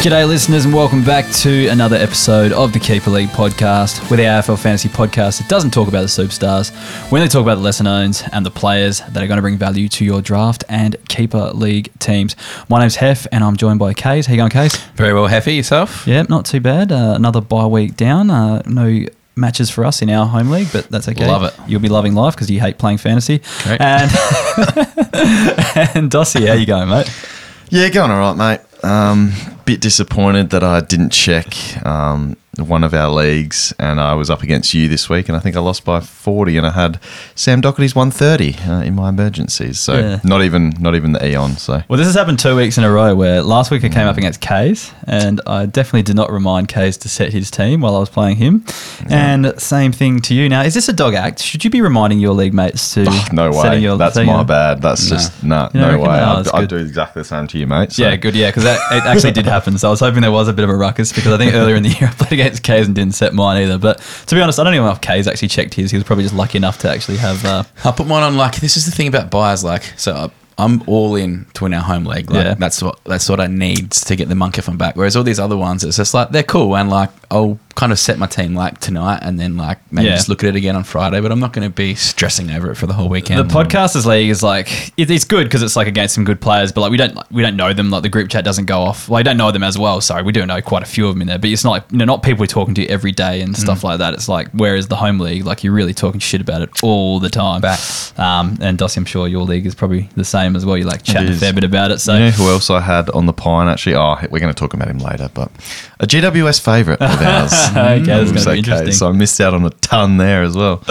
G'day, listeners, and welcome back to another episode of the Keeper League podcast. With the AFL Fantasy Podcast, it doesn't talk about the superstars. We only talk about the lesser knowns and the players that are going to bring value to your draft and Keeper League teams. My name's Hef, and I'm joined by Kays. How you going, Kays? Very well, Heffy, yourself? Yeah, not too bad. Uh, another bye week down. Uh, no matches for us in our home league, but that's okay. Love it. You'll be loving life because you hate playing fantasy. Correct. And and Dossie, how you going, mate? Yeah, going all right, mate. Um, bit disappointed that I didn't check um, one of our leagues, and I was up against you this week, and I think I lost by forty, and I had Sam Docherty's one thirty uh, in my emergencies. So Yeah. not even not even the Eon. So Well, this has happened two weeks in a row where last week I came up against Kays and I definitely did not remind Kays to set his team while I was playing him. And same thing to you. Now, is this a dog act? Should you be reminding your league mates to Oh, no way. setting your That's my bad. That's No. just nah, don't no way. No, I'd, I'd do exactly the same to you, mate. So. Yeah, good. Yeah, because it actually did happen. So I was hoping there was a bit of a ruckus because I think earlier in the year I played against Kays and didn't set mine either. But to be honest, I don't even know if Kays actually checked his. He was probably just lucky enough to actually have. Uh, I put mine on like this is the thing about buyers like so I- I'm all in to win our home leg. Like Yeah. that's what that's what I need to get the monkey from back. Whereas all these other ones, it's just like they're cool and like I'll kind of set my team like tonight and then like maybe Yeah. just look at it again on Friday. But I'm not going to be stressing over it for the whole weekend. The podcasters league is like it, it's good because it's like against some good players, but like we don't like, we don't know them. Like the group chat doesn't go off. Well, I don't know them as well. Sorry, we do know quite a few of them in there, but it's not like you know not people we're talking to every day and stuff like that. It's like whereas the home league, like you're really talking shit about it all the time. Back. Um, and Dossie, I'm sure your league is probably the same as well. You like chatting a fair bit about it. So You know who else I had on the pine? Actually, oh, we're going to talk about him later. But a GWS favourite of ours. Okay, that's gonna be interesting. So I missed out on a ton there as well.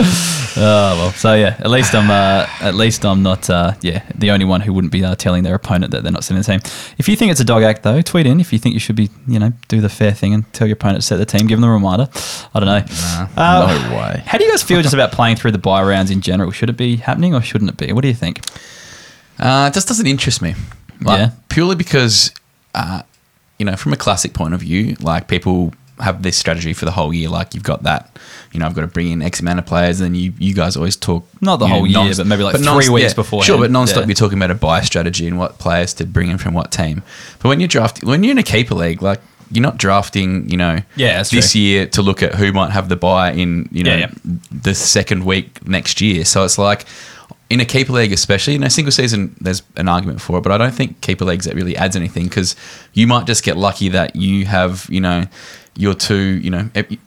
Oh well, so yeah, at least I'm uh, at least I'm not uh, yeah the only one who wouldn't be uh, telling their opponent that they're not setting the team. If you think it's a dog act though, tweet in if you think you should be you know do the fair thing and tell your opponent to set the team, give them a reminder. I don't know. Uh, no way. How do you guys feel just about playing through the bye rounds in general? Should it be happening or shouldn't it be? What do you think? Uh, it just doesn't interest me. Like, Yeah. Purely because, uh, you know, from a classic point of view, like people have this strategy for the whole year. Like you've got that, you know, I've got to bring in X amount of players, and you you guys always talk Not the you know, whole year, non- but maybe like three non- weeks before. Sure, but non-stop Yeah. you're talking about a bye strategy and what players to bring in from what team. But when you're drafting, when you're in a keeper league, like. You're not drafting, you know, Yeah, this true. year to look at who might have the bye in, you know, Yeah, the second week next year. So it's like in a keeper league, especially in a single season, there's an argument for it, but I don't think keeper leagues that really adds anything because you might just get lucky that you have, you know, your two, you know, you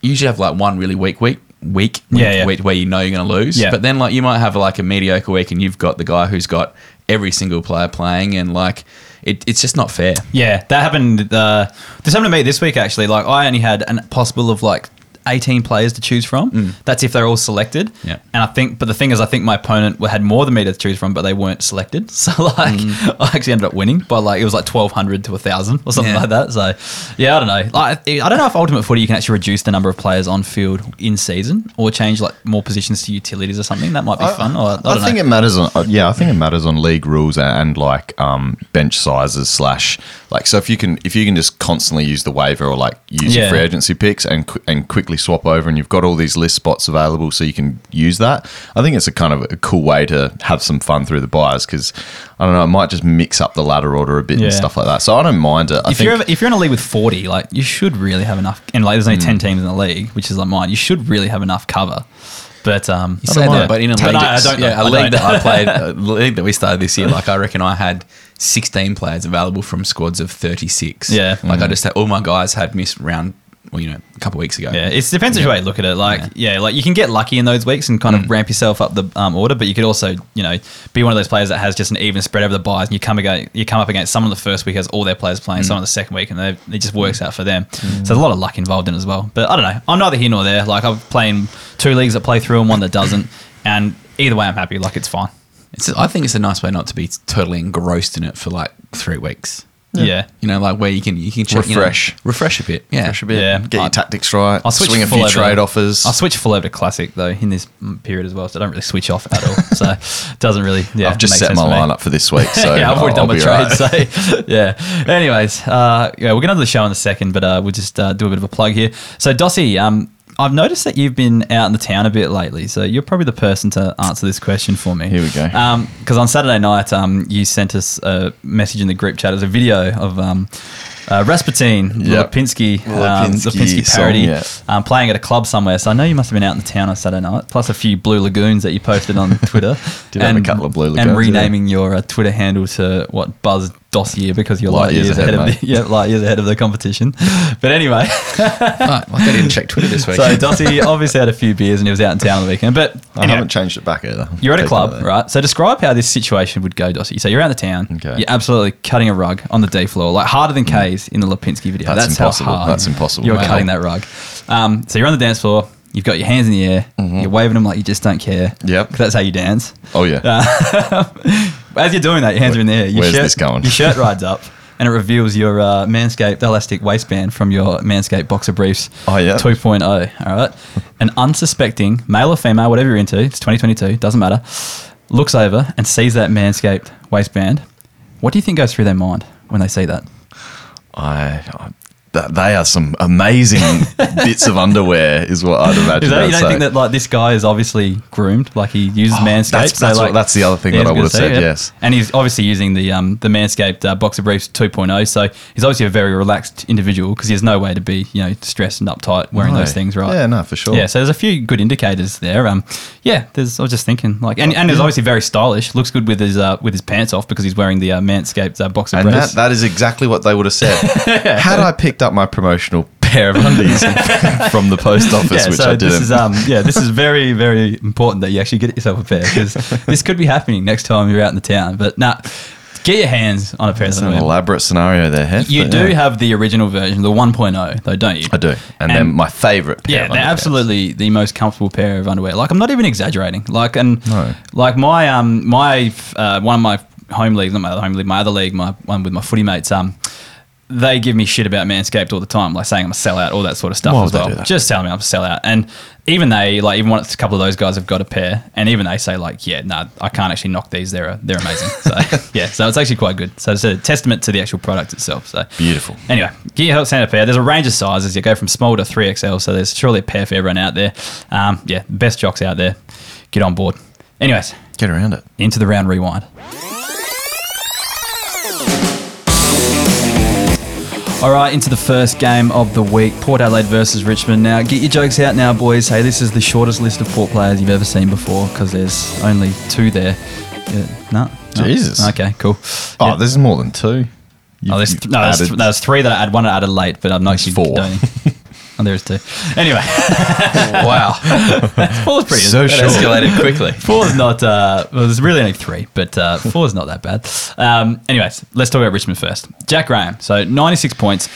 usually have like one really weak week. Week, Yeah, week, yeah. week where you know you're going to lose, Yeah. but then like you might have like a mediocre week and you've got the guy who's got every single player playing, and like it, it's just not fair. Yeah, that happened. Uh, this happened to me this week actually. Like I only had a possible of like. 18 players to choose from. That's if they're all selected. Yeah. And I think, but the thing is, I think my opponent had more than me to choose from, but they weren't selected. So, like, I actually ended up winning by like, it was like 1200 to 1000 or something Yeah. like that. So, yeah, I don't know. Like, I don't know if Ultimate Footy you can actually reduce the number of players on field in season or change like more positions to utilities or something. That might be fun. Or, I, I, think know. it matters on uh, yeah. I think it matters on league rules and like um, bench sizes slash like so if you can if you can just constantly use the waiver or like use Yeah. your free agency picks and and quickly swap over and you've got all these list spots available so you can use that. I think it's a kind of a cool way to have some fun through the buyers because I don't know it might just mix up the ladder order a bit Yeah. and stuff like that. So I don't mind it. I if think you're if you're in a league with 40, like you should really have enough. And like there's only Hmm. 10 teams in the league, which is like mine. You should really have enough cover. But um, You say that, but in a But league, I- I don't know. yeah, a I league don't. that I played, a league that we started this year, like I reckon I had 16 players available from squads of 36. Yeah. like I just had all my guys had missed round, well, you know, a couple of weeks ago. Yeah, it depends which way you look at it. Like, yeah. like you can get lucky in those weeks and kind Mm. of ramp yourself up the um, order, but you could also, you know, be one of those players that has just an even spread over the byes, and you come against, you come up against someone the first week has all their players playing, Mm. someone the second week, and they, it just works out for them. So there's a lot of luck involved in it as well. But I don't know. I'm neither here nor there. Like I'm playing two leagues that play through and one that doesn't, and either way, I'm happy. Like it's fine. It's, I think it's a nice way not to be totally engrossed in it for like three weeks. Yeah. You know, like where you can you can check, you know, Refresh. refresh a bit. Yeah, Refresh a bit, Yeah. get your I- tactics right, I'll switch swing a full few over- trade offers. I'll switch full over to classic though in this mm, period as well, so I don't really switch off at all. So it doesn't really. Yeah, I've just make set sense my for me. lineup for this week, so yeah, I've already I'll- done my I'll be trade. right. So yeah. Anyways, uh, yeah, we'll get onto the show in a second, but uh, we'll just uh, do a bit of a plug here. So Dossie, um, I've noticed that you've been out in the town a bit lately, so you're probably the person to answer this question for me. Here we go. Because on Saturday night, um, you sent us a message in the group chat as a video of um, uh, Rasputin, Yep. Lipinski, um, Lipinski Lipinski song, parody, yeah. um, playing at a club somewhere. So I know you must have been out in the town on Saturday night, plus a few blue lagoons that you posted on Twitter. Did have a couple of blue And lagoons, yeah. renaming your uh, Twitter handle to what Buzz Dossier because you're Light light, years years, ahead, ahead, of the yeah light years ahead of the competition. But anyway. Right, like I didn't check Twitter this week. So Dossie obviously had a few beers and he was out in town on the weekend. But I anyhow, haven't changed it back either. you're at a club, right? So describe how this situation would go, Dossie. So you're out in the town. Okay. You're absolutely cutting a rug on the D floor, like harder than K's in the Lipinski video. That's how impossible. That's impossible. You're Wow. cutting that rug. Um, so you're on the dance floor. You've got your hands in the air. You're waving them like you just don't care. Mm-hmm. That's how you dance. Oh yeah. As you're doing that, your hands are in the air. Your Where's shirt, this going? Your shirt rides up, and it reveals your uh, Manscaped elastic waistband from your Manscaped boxer briefs. Oh, yeah. 2.0. All right. An unsuspecting male or female, whatever you're into, it's 2022, doesn't matter. Looks over and sees that Manscaped waistband. What do you think goes through their mind when they see that? I, I that, they are some amazing bits of underwear, is what I'd imagine. Is that, you don't say. think that like this guy is obviously groomed, like he uses Oh, Manscaped? that's- so, that's like, what- that's the other thing that I would've said, yes. And he's obviously using the um, the Manscaped uh, Boxer Briefs 2.0, so he's obviously a very relaxed individual because he has no way to be you know stressed and uptight wearing those things, right? Yeah, no, for sure. Yeah, so there's a few good indicators there. Um, yeah, there's. I was just thinking, like, and, and he's obviously very stylish. Looks good with his uh, with his pants off because he's wearing the uh, Manscaped uh, Boxer And Briefs. that, that is exactly what they would have said. Had I picked up my promotional pair of undies from the post office, yeah, which so I didn't. this is um, yeah, this is very, very important that you actually get yourself a pair because this could be happening next time you're out in the town. But nah, get your hands on a pair of It's an underwear. elaborate scenario there, Hef, You do yeah. have the original version, the 1.0, though, don't you? I do. And, then my favourite pair Yeah, of they're absolutely the most comfortable pair of underwear. Like I'm not even exaggerating. Like and No. like my um my uh, one of my home leagues, not my other home league, my other league, my one with my footy mates. Um, they give me shit about Manscaped all the time, like saying I'm a sellout, all that sort of stuff Why as well. Just tell me I'm a sellout, and even they like even once a couple of those guys have got a pair, and even they say like, yeah, no, I can't actually knock these. They're they're amazing. So yeah, so it's actually quite good. So it's a testament to the actual product itself. So Beautiful. Anyway, get your Santa pair. There's a range of sizes. You go from small to 3XL, so there's surely a pair for everyone out there. Um, yeah, best jocks out there. Get on board. Anyways, Get around it. into the round rewind. All right, into the first game of the week Port Adelaide versus Richmond. Now, get your jokes out now, boys. Hey, this is the shortest list of Port players you've ever seen before because there's only two there. Yeah, no, no? Jesus. Okay, cool. Oh, Yeah. there's more than two. You- Oh, there's, you've no, there's, th- there's three that I added. One I added late, but I'm not actually four. oh, there's two. Anyway, wow, four's pretty. So that short. escalated quickly. Four's not. Uh, well, there's really only three, but uh, four's not that bad. Um, anyways, let's talk about Richmond first. Jack Graham, so 96 points.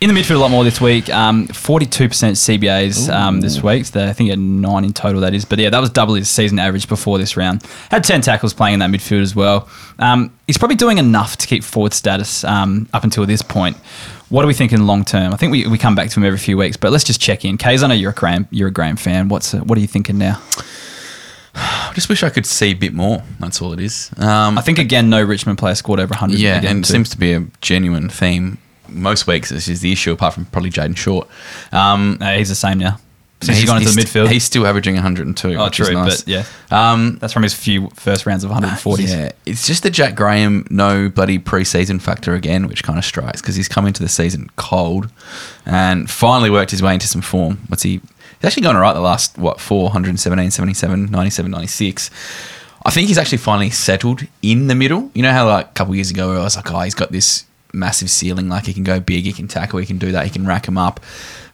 In the midfield, a lot more this week. Um, 42% CBAs um, this week. So I think he had nine in total, that is. But yeah, that was double his season average before this round. Had 10 tackles playing in that midfield as well. Um, he's probably doing enough to keep forward status um, up until this point. What are we thinking long term? I think we, we come back to him every few weeks, but let's just check in. Kays, I know you're a Graham, you're a Graham fan. What's uh, what are you thinking now? I just wish I could see a bit more. That's all it is. Um, I think again, no Richmond player scored over 100. yeah, and it too. seems to be a genuine theme. Most weeks, this is the issue, apart from probably Jayden Short. Um, No, he's the same now. Since he's gone into the midfield. He's still averaging 102. oh, which true, is nice. but yeah, Um, that's from his few first rounds of 140s. Yeah, it's just the Jack Graham no bloody preseason factor again, which kind of strikes because he's come into the season cold and finally worked his way into some form. What's he? He's actually gone all right the last what 417, 77, 97, 96. I think he's actually finally settled in the middle. You know how like a couple years ago I was like, oh, he's got this massive ceiling, like he can go big, he can tackle, he can do that, he can rack him up.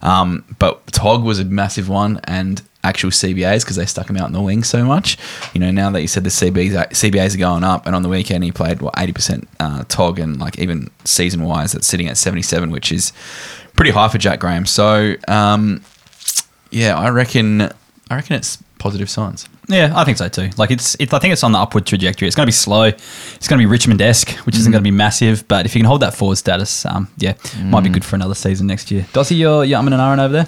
Um, but Tog was a massive one, and actual CBAs because they stuck him out in the wing so much. You know, now that you said the CBAs are, CBAs are going up, and on the weekend he played what eighty percent uh, Tog, and like even season wise, that's sitting at seventy seven, which is pretty high for Jack Graham. So um, yeah, I reckon I reckon it's positive signs. Yeah, I think so too. Like it's, it, I think it's on the upward trajectory. It's going to be slow. It's going to be Richmond-esque, which isn't going to be massive. But if you can hold that forward status, um, yeah, might be good for another season next year. Dossie, you're, you're umming and ahhing over there.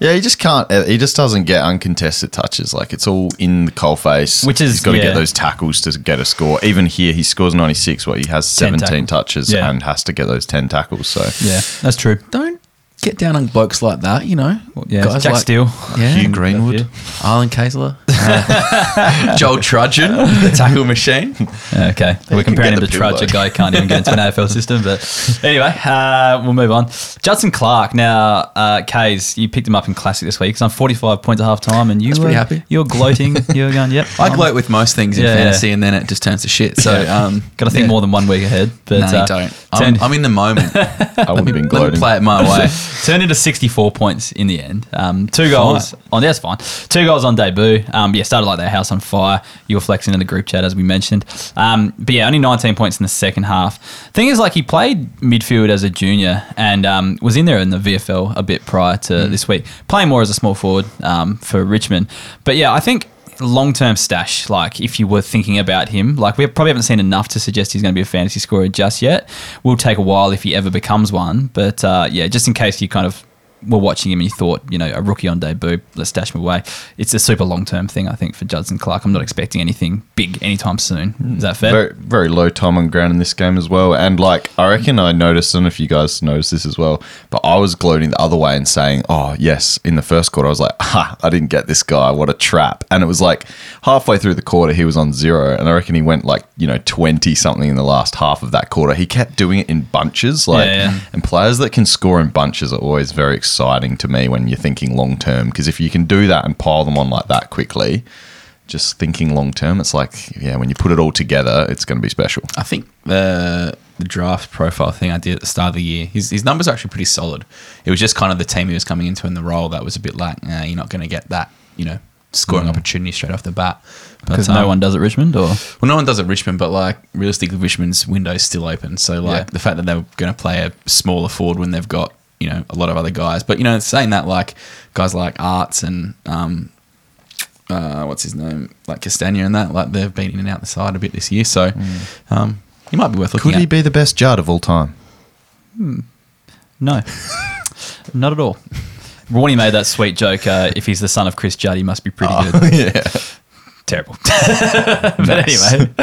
Yeah, he just can't. uh, He just doesn't get uncontested touches. Like it's all in the coal face. Which is- he's got to yeah. get those tackles to get a score. Even here, he scores ninety six. Where he has seventeen touches Yeah. and has to get those ten tackles. So Yeah, that's true. Don't get down on blokes like that, you know. Yeah, Guys Jack like- Steele. Yeah. Hugh Greenwood. Arlen Kayser. Joel Trudgeon, the tackle machine. Okay, we're comparing him to the Trudge, a guy who can't even get into an AFL system. But anyway, uh, we'll move on. Judson Clarke. Now, uh, Kays, you picked him up in Classic this week. He's on 45 points at half time, and you That's were happy. You're gloating. You're going, yep. I gloat with most things in Yeah, yeah. fantasy, and then it just turns to shit. So, um, Got to think yeah. more than one week ahead. But No, uh, you don't. I'm, I'm in the moment. I wouldn't have been Let me gloating. play it my way. Turned into 64 points in the end. Um, two goals on that's fine. Two goals on debut. Um, yeah, started like their house on fire. You were flexing in the group chat as we mentioned. Um, but yeah, only 19 points in the second half. Thing is, like he played midfield as a junior and um, was in there in the VFL a bit prior to this week, playing more as a small forward um, for Richmond. But yeah, I think long term stash, like if you were thinking about him, like we probably haven't seen enough to suggest he's going to be a fantasy scorer just yet. Will take a while if he ever becomes one. But uh, yeah, just in case you kind of were watching him and you thought, you know, a rookie on debut, let's stash him away. It's a super long term thing, I think, for Judson Clarke. I'm not expecting anything big anytime soon. Is that fair? Very, very low time on ground in this game as well. And like, I reckon I noticed, I don't know if you guys noticed this as well, but I was gloating the other way and saying, oh, yes, in the first quarter, I was like, ha, I didn't get this guy. What a trap. And it was like halfway through the quarter, he was on zero. And I reckon he went like, you know, 20 something in the last half of that quarter. He kept doing it in bunches. Like, Yeah, yeah. and players that can score in bunches are always very exciting to me when you're thinking long term. Because if you can do that and pile them on like that quickly, just thinking long term, it's like, yeah, when you put it all together, it's going to be special. I think the the draft profile thing I did at the start of the year, his, his numbers are actually pretty solid. It was just kind of the team he was coming into in the role that was a bit like, nah, you're not going to get that, you know, scoring opportunity straight off the bat. But, Because um, no one does at Richmond, or Well, no one does at Richmond, but like realistically, Richmond's window's still open. So like Yeah. the fact that they're going to play a smaller forward when they've got you know a lot of other guys, but you know saying that like guys like Aarts and um, uh, what's his name, like Castagna and that, like they've been in and out the side a bit this year. So um, he might be worth looking Could he at. be the best Judd of all time? Hmm. no, not at all. Ronnie made that sweet joke. Uh, if he's the son of Chris Judd, he must be pretty good. yeah. Terrible. but anyway,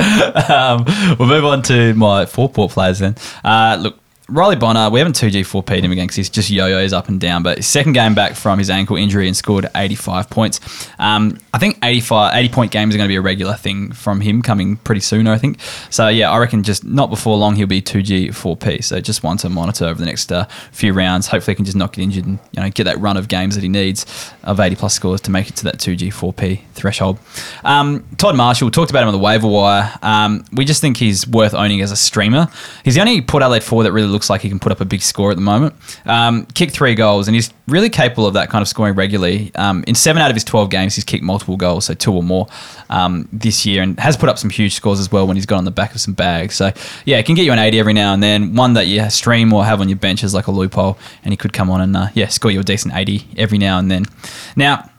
um, we'll move on to my four port players then. Uh, look, Riley Bonner, we haven't 2G 4P'd him again because he's just yo-yos up and down. But his second game back from his ankle injury and scored 85 points. Um, I think 85, 80 point games are going to be a regular thing from him coming pretty soon, I think. So yeah, I reckon just not before long he'll be 2G 4P. So just one to monitor over the next uh, few rounds. Hopefully he can just not get injured and you know get that run of games that he needs of 80 plus scores to make it to that 2G 4P threshold. Um, Todd Marshall talked about him on the waiver wire. Um, we just think he's worth owning as a streamer. He's the only Port Adelaide forward that really looks like he can put up a big score at the moment. Um, kicked three goals, and he's really capable of that kind of scoring regularly. Um, in seven out of his 12 games, he's kicked multiple goals, so two or more um, this year, and has put up some huge scores as well when he's got on the back of some bags. So, yeah, it can get you an 80 every now and then. One that you stream or have on your bench is like a loophole, and he could come on and, uh, yeah, score you a decent 80 every now and then. Now,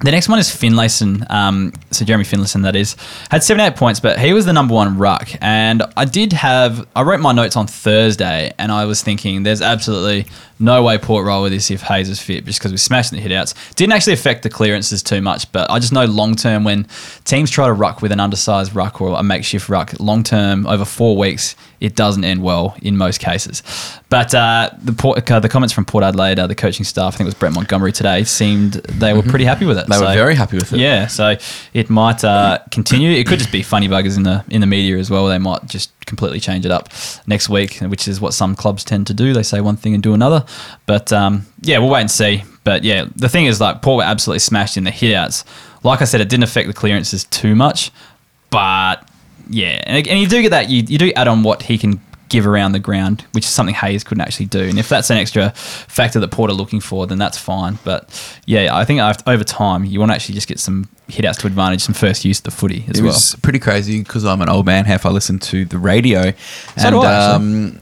the next one is Finlayson. Um, so Jeremy Finlayson, that is, had 78 points, but he was the number one ruck. And I did have, I wrote my notes on Thursday, and I was thinking there's absolutely no way Port roll with this if Hayes is fit, just because we smashed the hitouts. Didn't actually affect the clearances too much, but I just know long term when teams try to ruck with an undersized ruck or a makeshift ruck, long term over four weeks, it doesn't end well in most cases. But uh, the Port, uh, the comments from Port Adelaide, uh, the coaching staff, I think it was Brett Montgomery today, seemed they were pretty happy with it. They were very happy with it. Yeah, so it might uh, continue. It could just be funny buggers in the in the media as well. They might just completely change it up next week, which is what some clubs tend to do. They say one thing and do another. But um, yeah, we'll wait and see. But yeah, the thing is, like Port were absolutely smashed in the hitouts. Like I said, it didn't affect the clearances too much, but yeah, and, and you do get that. You, you do add on what he can give around the ground, which is something Hayes couldn't actually do. And if that's an extra factor that Port are looking for, then that's fine. But yeah, I think over time you want to actually just get some hitouts to advantage, some first use of the footy as It well. was pretty crazy because I'm an old man. Half I listen to the radio, So and I, um,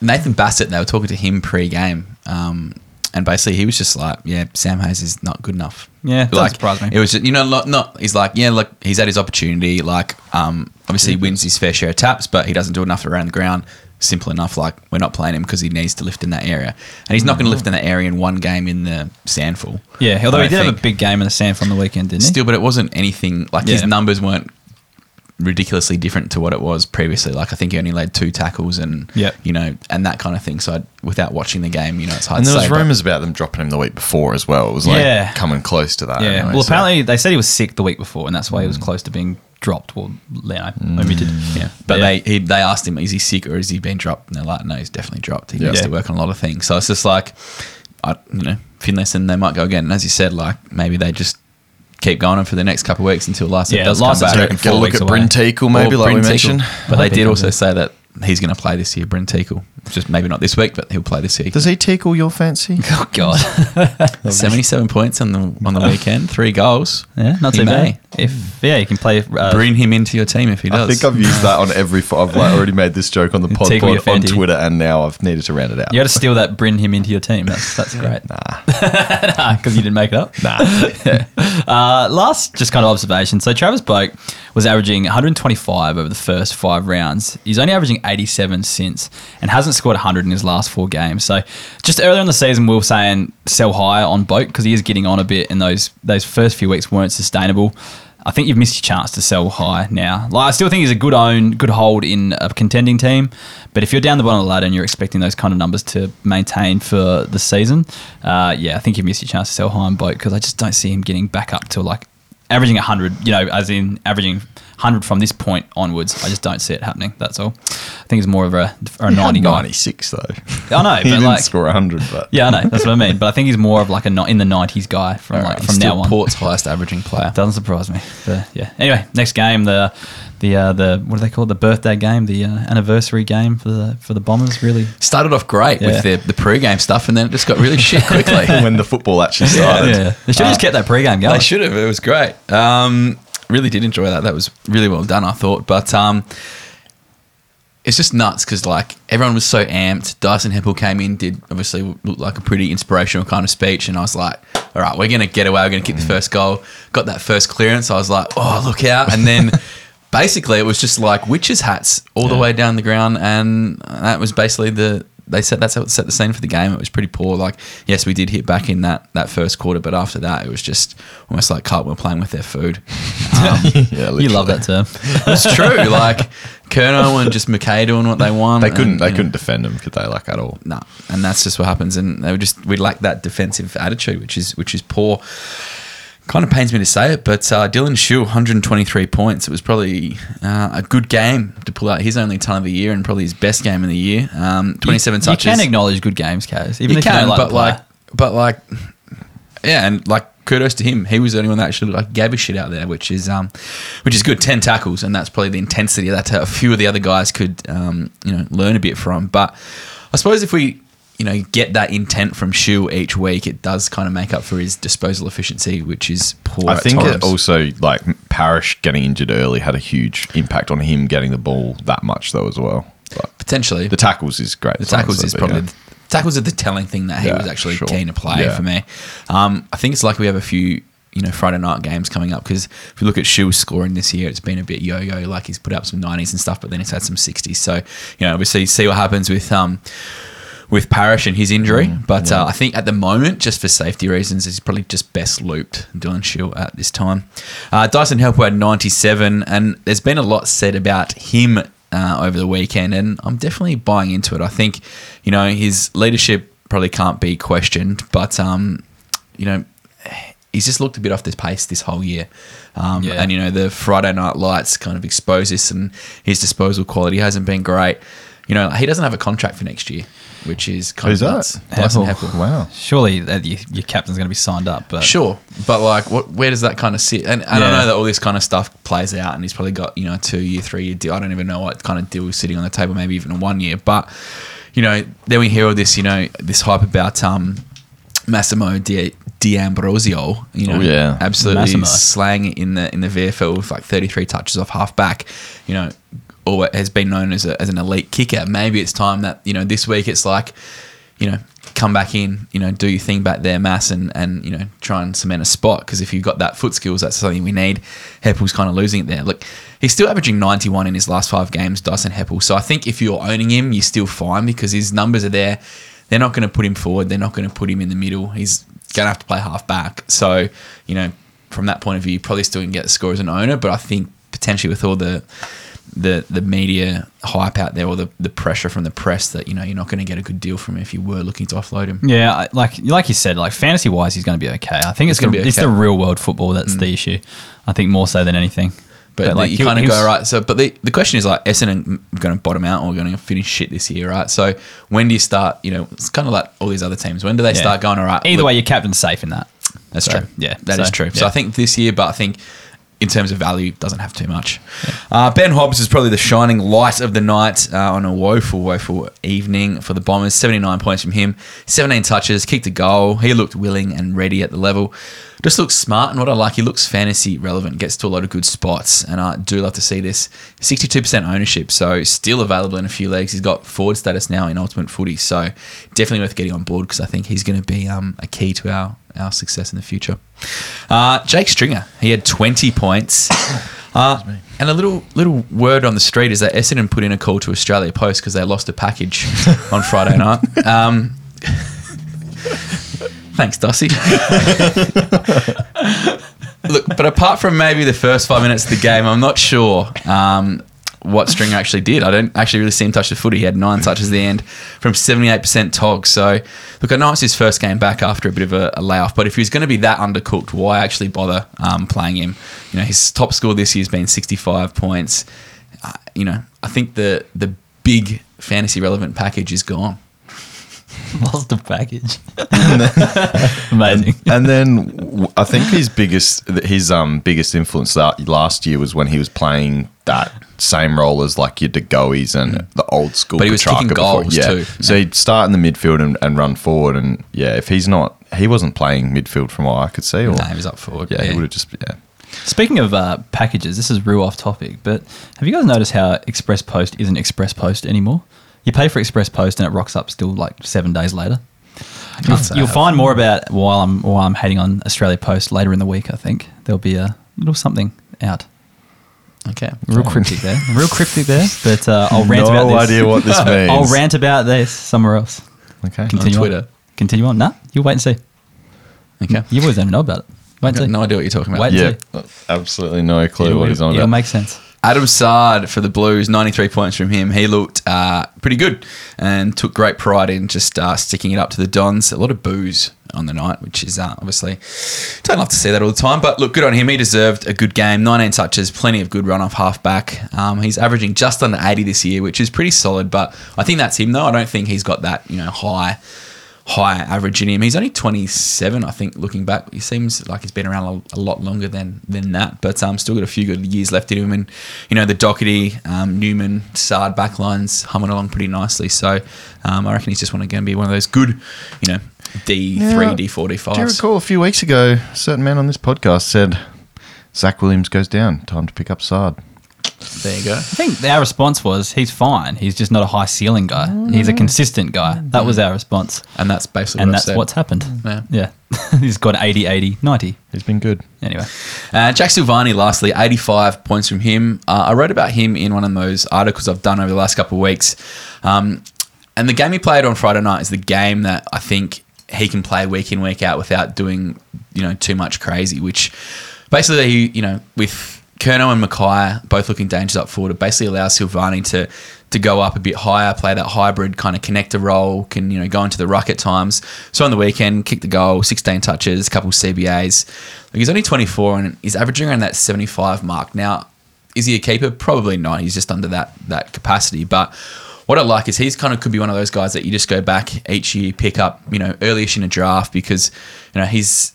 Nathan Bassett. They were talking to him pre-game, um, and basically he was just like, "Yeah, Sam Hayes is not good enough." Yeah, doesn't like surprise me. It was just, you know not, not he's like yeah like he's had his opportunity. Like um, obviously he wins his fair share of taps, but he doesn't do enough around the ground. Simple enough. Like we're not playing him because he needs to lift in that area, and he's not going to lift in that area in one game in the SANFL. yeah, although I he did have think. a big game in the sand from the weekend, didn't he? Still, but it wasn't anything like his Yeah. numbers weren't ridiculously different to what it was previously. Like I think he only laid two tackles and Yep. you know and that kind of thing. So I, without watching the game, you know, it's hard And there was rumours about them dropping him the week before as well. It was like Yeah. coming close to that. Yeah. anyway, well, so- apparently they said he was sick the week before, and that's why he was mm. close to being dropped. Well, you know, omitted. Mm. Yeah, but Yeah. they he, they asked him, is he sick or is he been dropped? And they're like, no, he's definitely dropped. He Yeah. needs to work on a lot of things. So it's just like, I, you know, Finlayson, they might go again. And as you said, like maybe they just keep going on for the next couple of weeks until Lycett Yeah, does Lycett's come back. Get, get a look at away. Brynn Teakle, maybe, Or like we Brynn Teakle. mentioned. But they did also say that he's going to play this year, Brynn Teakle. Just maybe not this week, but he'll play this year. Does he tickle your fancy? Oh God. 77 points on the on the weekend, three goals. yeah, not He too may. bad. If yeah, you can play. Uh, Bring him into your team if he does. I think I've used that on every. I've like already made this joke on the pod, Tickle your pod on fancy. Twitter, and now I've needed to round it out. you got to steal that, bring him into your team. That's that's great. Nah, because you didn't make it up. nah. Uh, last, just kind of observation. So Travis Boak was averaging 125 over the first five rounds. He's only averaging 87 since, and hasn't scored 100 in his last four games. So just earlier in the season, we were saying sell high on Boak because he is getting on a bit, and those those first few weeks weren't sustainable. I think you've missed your chance to sell high now. Like I still think he's a good own, good hold in a contending team, but if you're down the bottom of the ladder and you're expecting those kind of numbers to maintain for the season, uh, yeah, I think you've missed your chance to sell high on Boak because I just don't see him getting back up to like averaging 100, you know, as in averaging 100 from this point onwards. I just don't see it happening. That's all. I think it's more of a, a 90 guy. 96 though. I know, he but didn't like, score 100, but yeah, I know. That's what I mean. But I think he's more of like a in the 90s guy from like from now on. Port's highest averaging player. Doesn't surprise me. But yeah. Anyway, next game, the the uh, the what do they call it? The birthday game, the uh, anniversary game for the for the Bombers. Really, Started off great Yeah. with the, the pre-game stuff, and then it just got really shit quickly. when the football actually started. yeah. They should have just kept that pre-game going. They should have. It was great. Um, really did enjoy that. That was really well done, I thought. But um, it's just nuts because like everyone was so amped. Dyson Heppel came in, did obviously looked like a pretty inspirational kind of speech, and I was like, "All right, we're gonna get away. We're gonna kick the first goal." Got that first clearance. I was like, "Oh, look out!" And then. Basically, it was just like witches' hats all the way down the ground, and that was basically the. They set that's what set the scene for the game. It was pretty poor. Like, yes, we did hit back in that that first quarter, but after that, it was just almost like were playing with their food. Um, Yeah, you love that term. it's true. Like Curnow and just McKay doing what they want. They couldn't. and, They know, couldn't defend them, could they? Like at all. no, and that's just what happens. And they were just we lack that defensive attitude, which is which is poor. Kind of pains me to say it, but uh, Dylan Shiel, 123 points. It was probably uh, a good game to pull out his only ton of the year and probably his best game of the year. Um, 27 you, touches. You can acknowledge good games, Kays. Even You if can, you don't like but like, but like, yeah, and like, kudos to him. He was the only one that actually like gave a shit out there, which is um, which is good. Ten tackles, and that's probably the intensity that a few of the other guys could um, you know, learn a bit from. But I suppose if we you know get that intent from Shiel each week, it does kind of make up for his disposal efficiency, which is poor. I think times. it also like Parish getting injured early had a huge impact on him getting the ball that much though as well. But potentially the tackles is great. The tackles is probably the, tackles are the telling thing that he Yeah, was actually sure. keen to play Yeah. for me. Um, I think it's like we have a few you know Friday night games coming up because if you look at Shiel's scoring this year, it's been a bit yo-yo. Like he's put up some 90s and stuff, but then he's had some 60s. So you know, obviously, see see what happens with um with Parish and his injury. Mm, but uh, I think at the moment, just for safety reasons, he's probably just best looped Dylan Shiel at this time. Uh, Dyson Heppel had 97, and there's been a lot said about him uh, over the weekend, and I'm definitely buying into it. I think, you know, his leadership probably can't be questioned, but, um, you know, he's just looked a bit off this pace this whole year. Um, Yeah. And, you know, the Friday night lights kind of expose this, and his disposal quality hasn't been great. You know, he doesn't have a contract for next year, which is kind Who's of that? nuts. Dyson Heppel. Heppel. Wow. Surely that your, your captain's going to be signed up, but Sure, but like, what? Where does that kind of sit? And, and I don't Yeah. know that all this kind of stuff plays out, and he's probably got you know a two year, three year deal. I don't even know what kind of deal is sitting on the table, maybe even a one year. But you know, then we hear all this, you know, this hype about um, Massimo Di, D'Ambrosio. You know, Oh, yeah. absolutely Massimo. slang in the in the VFL with like thirty three touches off half back. You know, or has been known as, a, as an elite kicker. Maybe it's time that you know this week it's like, you know, come back in, you know, do your thing back there, mass, and and you know try and cement a spot. Because if you've got that foot skills, that's something we need. Heppel's kind of losing it there. Look, he's still averaging ninety one in his last five games, Dyson Heppel. So I think if you're owning him, you're still fine because his numbers are there. They're not going to put him forward. They're not going to put him in the middle. He's going to have to play half back. So you know, from that point of view, you probably still can get the score as an owner, but I think potentially with all the the the media hype out there or the, the pressure from the press that you know you're not going to get a good deal from him if you were looking to offload him. Yeah, like like you said, like fantasy wise, he's going to be okay. I think it's, It's gonna the, be it's the real world football that's mm. the issue. I think more so than anything. But, like you kind of go right. So, but the, the question is like Essendon mm, going to bottom out or going to finish shit this year, right? So when do you start? You know, it's kind of like all these other teams. When do they Yeah. start going all right? Either look, way, your captain's safe in that. That's So, true. yeah, that is so, true. So. I think this year, but I think in terms of value, doesn't have too much. Uh, ben Hobbs is probably the shining light of the night uh, on a woeful, woeful evening for the Bombers. 79 points from him, 17 touches, kicked a goal. He looked willing and ready at the level. Just looks smart, and what I like, he looks fantasy relevant, gets to a lot of good spots, and I do love to see this. 62% ownership, so still available in a few leagues. He's got forward status now in Ultimate Footy, so definitely worth getting on board because I think he's going to be um, a key to our, our success in the future. Uh, Jake Stringer, he had 20 points. Uh, and a little little word on the street is that Essendon put in a call to Australia Post because they lost a package on Friday night. Um, thanks, Dossie. Look, but apart from maybe the first five minutes of the game, I'm not sure um, what Stringer actually did. I don't actually really see him touch the footy. He had nine touches at the end from 78% tog. So, look, I know it's his first game back after a bit of a, a layoff, but if he's going to be that undercooked, why actually bother um, playing him? You know, his top score this year has been 65 points. Uh, you know, I think the the big fantasy relevant package is gone. Lost the package. Amazing. and then I think his biggest his um biggest influence that last year was when he was playing that same role as like your DeGoey's and the old school. But he was Petrarca kicking before- goals yeah. too. So he'd start in the midfield and, and run forward, and yeah, if he's not, he wasn't playing midfield from what I could see. Or No, he was up forward. yeah, he would have just yeah. Speaking of uh, packages, this is real off topic, but have you guys noticed how Express Post isn't Express Post anymore? You pay for Express Post and it rocks up still like seven days later. You'll, Can't say I you'll find more about while I'm while I'm hating on Australia Post later in the week. I think there'll be a little something out. Okay. Real cryptic there, real cryptic there. But uh, I'll rant no about this. No idea what this means. I'll rant about this somewhere else. Okay. Continue on Twitter. On. Continue on. Nah, you wait and see. Okay. You always don't know about it. Wait I've and got see. no idea what you're talking about. Wait. Yeah, absolutely no clue It'll- what he's on It'll about. make sense. Adam Saad for the Blues, 93 points from him. He looked uh, pretty good and took great pride in just uh, sticking it up to the Dons. A lot of boos on the night, which is uh, obviously don't love to see that all the time. But look, good on him. He deserved a good game. 19 touches, plenty of good run off halfback. Um, he's averaging just under 80 this year, which is pretty solid. But I think that's him though. I don't think he's got that you know high high average in him. He's only 27, I think, looking back. He seems like he's been around a, a lot longer than than that, but um, still got a few good years left in him. And, you know, the Docherty, um, Newman, Saad backlines humming along pretty nicely. So um, I reckon he's just going to be one of those good, you know, D3, Yeah. D4, D5s. Do you recall a few weeks ago, a certain man on this podcast said, Zach Williams goes down. Time to pick up Sard. There you go. I think our response was he's fine. He's just not a high ceiling guy. He's a consistent guy. That was our response. And that's basically And what I've that's said. what's happened. Yeah. Yeah. he's got 80, 80, 90. He's been good. Anyway. Uh, Jack Silvagni, lastly, 85 points from him. Uh, I wrote about him in one of those articles I've done over the last couple of weeks. Um, and the game he played on Friday night is the game that I think he can play week in, week out without doing, you know, too much crazy, which basically, he, you know, with Curnow and McKay both looking dangerous up forward, it basically allows Silvagni to to go up a bit higher, play that hybrid kind of connector role, can, you know, go into the ruck at times. So on the weekend, kicked the goal, 16 touches, a couple CBAs. Like he's only 24 and he's averaging around that 75 mark. Now, is he a keeper? Probably not. He's just under that that capacity. But what I like is he's kind of could be one of those guys that you just go back each year, pick up, you know, early-ish in a draft because, you know, he's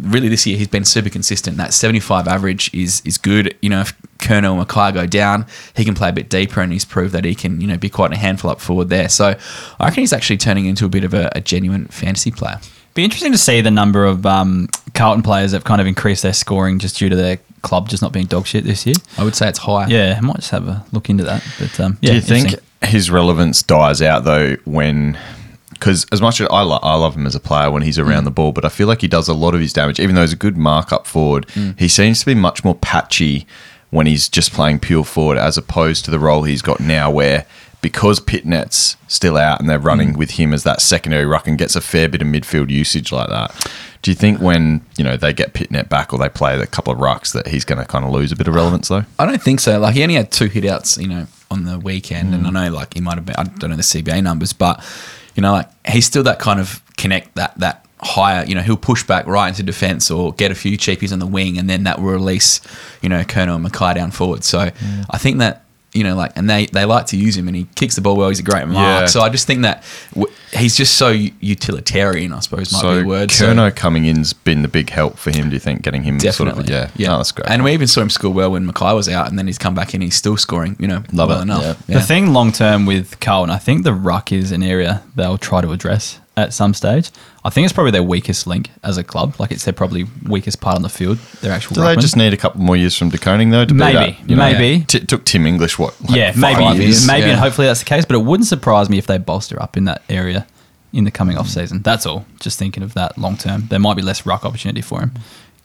really this year he's been super consistent. That 75 average is is good. You know, if Curnow and McKay go down, he can play a bit deeper and he's proved that he can, you know, be quite a handful up forward there. So I reckon he's actually turning into a bit of a, a genuine fantasy player. It'd be interesting to see the number of um, Carlton players that have kind of increased their scoring just due to their club just not being dog shit this year. I would say it's high. Yeah, I might just have a look into that. But um, yeah, Do you think his relevance dies out though when? Because as much as I, lo- I love him as a player when he's around mm. the ball, but I feel like he does a lot of his damage. Even though he's a good mark up forward, mm. he seems to be much more patchy when he's just playing pure forward, as opposed to the role he's got now, where because Pittonet's still out and they're mm. running with him as that secondary ruck and gets a fair bit of midfield usage like that. Do you think when you know they get Pittonet back or they play a couple of rucks that he's going to kind of lose a bit of relevance though? I don't think so. Like he only had two hitouts, you know, on the weekend, and I know like he might have been. I don't know the CBA numbers, but you know, like he's still that kind of connect that that higher. You know, he'll push back right into defence or get a few cheapies on the wing, and then that will release, you know, Curnow and McKay down forward. So I think that. You know, like, and they, they like to use him, and he kicks the ball well. He's a great mark. Yeah. So I just think that w- he's just so utilitarian. I suppose might be So the word. So- Curnow coming in's been the big help for him. Do you think getting him Definitely. sort of yeah No, that's great. And we even saw him score well when McKay was out, and then he's come back in. He's still scoring. You know, Love well it. enough. Yeah. The thing long term with Carlton, I think the ruck is an area they'll try to address at some stage. I think it's probably their weakest link as a club. Like it's their probably weakest part on the field. Their actual Do they just need a couple more years from De Koning though? To be Maybe, that, you know? maybe. T- it took Tim English what? like yeah, maybe, years? maybe, yeah. and hopefully that's the case. But it wouldn't surprise me if they bolster up in that area in the coming off season. That's all. Just thinking of that long term, there might be less ruck opportunity for him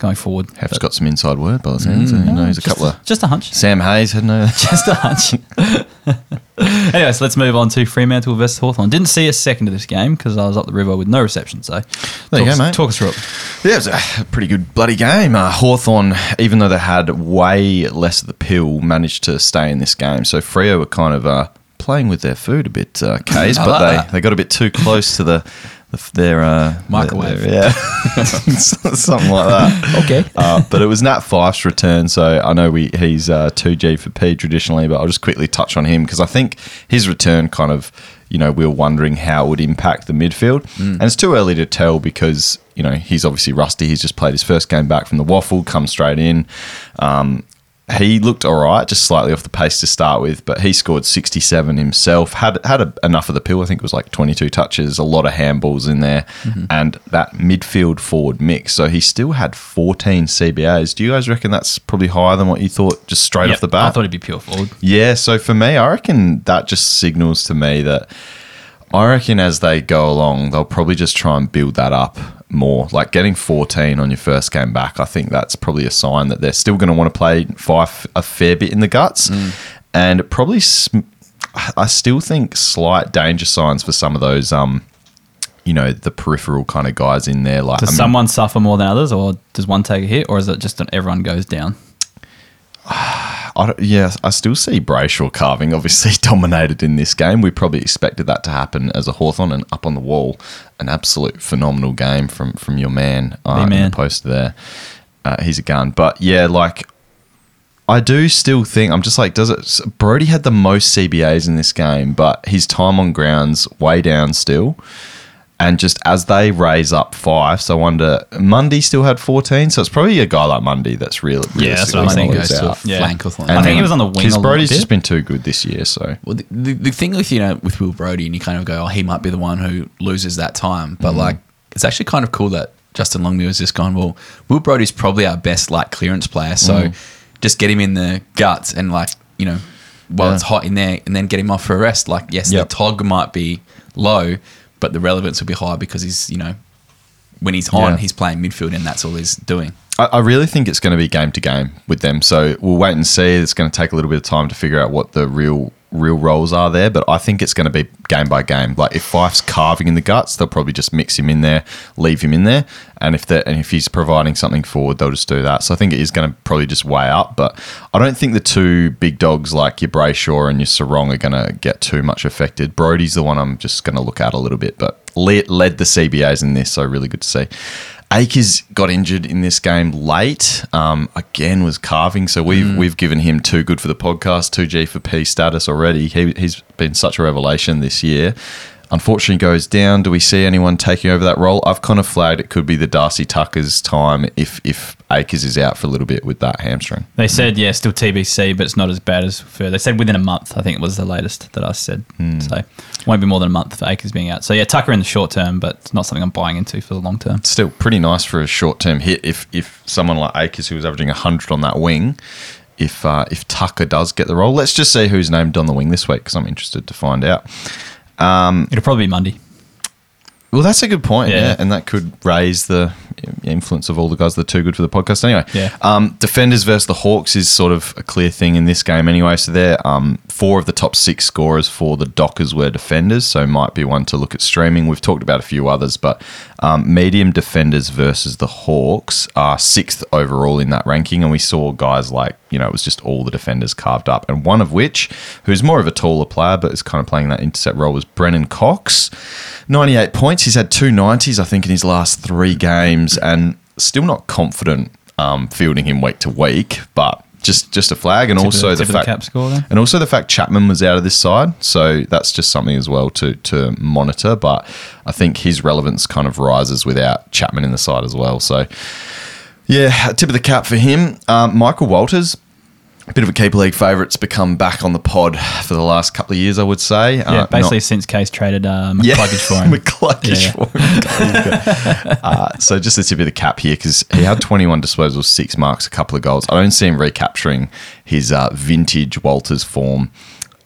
going forward. But got some inside word by the sounds. it. You know, he's a couple of just a hunch. Sam Hayes had no. Just a hunch. Anyways, let's move on to Fremantle versus Hawthorn. Didn't see a second of this game because I was up the river with no reception. So There you go, mate. Talk us through it. Yeah, it was a pretty good bloody game. Uh, Hawthorn, even though they had way less of the pill, managed to stay in this game. So Freo were kind of uh, playing with their food a bit, uh, Kays, but like they, that. they got a bit too close to the their uh, Microwave. their- yeah, something like that. Okay. Uh, but it was Nat Fyfe's return, so I know we he's uh, 2G for P traditionally, but I'll just quickly touch on him because I think his return kind of, you know, we are wondering how it would impact the midfield. And it's too early to tell because, you know, he's obviously rusty. He's just played his first game back from the waffle, come straight in. Um, he looked all right, just slightly off the pace to start with, but he scored 67 himself. Had had a, enough of the pill. I think it was like 22 touches, a lot of handballs in there, mm-hmm. and that midfield forward mix. So he still had 14 CBAs. Do you guys reckon that's probably higher than what you thought just straight Yep, off the bat? I thought he'd be pure forward. Yeah, so for me, I reckon that just signals to me that I reckon as they go along, they'll probably just try and build that up more. Like getting 14 on your first game back, I think that's probably a sign that they're still going to want to play Fyfe a fair bit in the guts. And probably, I still think slight danger signs for some of those, um, you know, the peripheral kind of guys in there. Like, Does I mean- someone suffer more than others, or does one take a hit, or is it just that everyone goes down? I yeah, I still see Brayshaw carving obviously dominated in this game. We probably expected that to happen as a Hawthorn and up on the wall. An absolute phenomenal game from from your man, uh, The in man. the post there. Uh, he's a gun. But yeah, like I do still think I'm just like, does it? Brodie had the most CBAs in this game, but his time on grounds way down still. And just as they raise up Fyfe, so I wonder Mundy still had 14, so it's probably a guy like Mundy that's real. Yeah, that's what I'm think goes goes to out. Yeah. flank or something. I think he was on the wing Because a Brodie's bit. just been too good this year, so Well, the, the, the thing with you know with Will Brodie, and you kind of go, oh, he might be the one who loses that time, but mm. like it's actually kind of cool that Justin Longmuir has just gone. Well, Will Brodie's probably our best like clearance player, so mm. just get him in the guts and like you know while Yeah. it's hot in there, and then get him off for a rest. Like yes, Yep. the tog might be low, but the relevance will be high because he's you know when he's on, Yeah. he's playing midfield, and that's all he's doing. I, I really think it's going to be game to game with them. So we'll wait and see. It's going to take a little bit of time to figure out what the real real roles are there, but I think it's going to be game by game. Like if Fyfe's carving in the guts, they'll probably just mix him in there, leave him in there, and if and if he's providing something forward, they'll just do that. So I think it is going to probably just weigh up, but I don't think the two big dogs like your Brayshaw and your Serong are going to get too much affected. Brodie's the one I'm just going to look at a little bit, but led the CBAs in this, so really good to see. Acres got injured in this game late. Um, again, was carving. So we've we've given him too good for the podcast, two G for P status already. He, he's been such a revelation this year. Unfortunately, goes down. Do we see anyone taking over that role? I've kind of flagged it could be the Darcy Tucker's time if if Acres is out for a little bit with that hamstring. They said, yeah, still TBC, but it's not as bad as for. They said within a month. I think it was the latest that I said. So won't be more than a month for Acres being out. So yeah, Tucker in the short term, but it's not something I'm buying into for the long term. Still pretty nice for a short term hit. If if someone like Acres who was averaging hundred on that wing. If, uh, if Tucker does get the role, let's just see who's named on the wing this week because I'm interested to find out. It'll probably be Monday. Well, that's a good point. Yeah. Yeah. and that could raise the influence of all the guys that are too good for the podcast. Anyway, Yeah. Um, defenders versus the Hawks is sort of a clear thing in this game anyway. So they're um, four of the top six scorers for the Dockers were defenders, so might be one to look at streaming. We've talked about a few others, but um, medium defenders versus the Hawks are sixth overall in that ranking, and we saw guys like you know it was just all the defenders carved up, and one of which who's more of a taller player but is kind of playing that intercept role was Brennan Cox. 98 points. He's had two 90s, I think, in his last three games, and still not confident um, fielding him week to week, but just just a flag, and Tip also the- the of the fact, cap score and also the fact Chapman was out of this side, so that's just something as well to to monitor. But I think his relevance kind of rises without Chapman in the side as well. So yeah, tip of the cap for him. Um, Michael Walters. A bit of a keeper league favourite. become back on the pod for the last couple of years, I would say. Yeah, Uh, basically not- since Case traded uh, yeah, McCluggage for him. McCluggage Yeah, for him. uh, so just a tip of the cap here because he had 21 disposals, six marks, a couple of goals. I don't see him recapturing his uh, vintage Walters form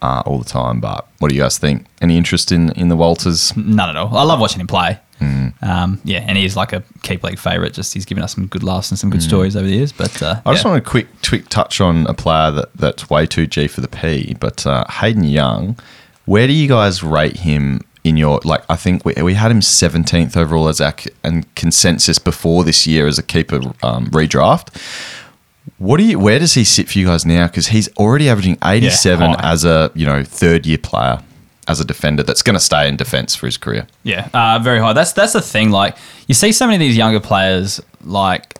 uh, all the time. But what do you guys think? Any interest in in the Walters? None at all. I love watching him play. Hmm. Um, yeah, and he's like a keeper league favourite. Just he's given us some good laughs and some good stories over the years. But uh. I just yeah. want a quick quick touch on a player that, that's way too G for the P, but uh, Hayden Young. Where do you guys rate him in your like? I think we, we had him seventeenth overall as our and consensus before this year as a keeper um, redraft. What do you? Where does he sit for you guys now? Because he's already averaging eighty seven high. as a you know third year player as a defender that's going to stay in defence for his career. Yeah, uh, very high. That's that's the thing. Like you see so many of these younger players, like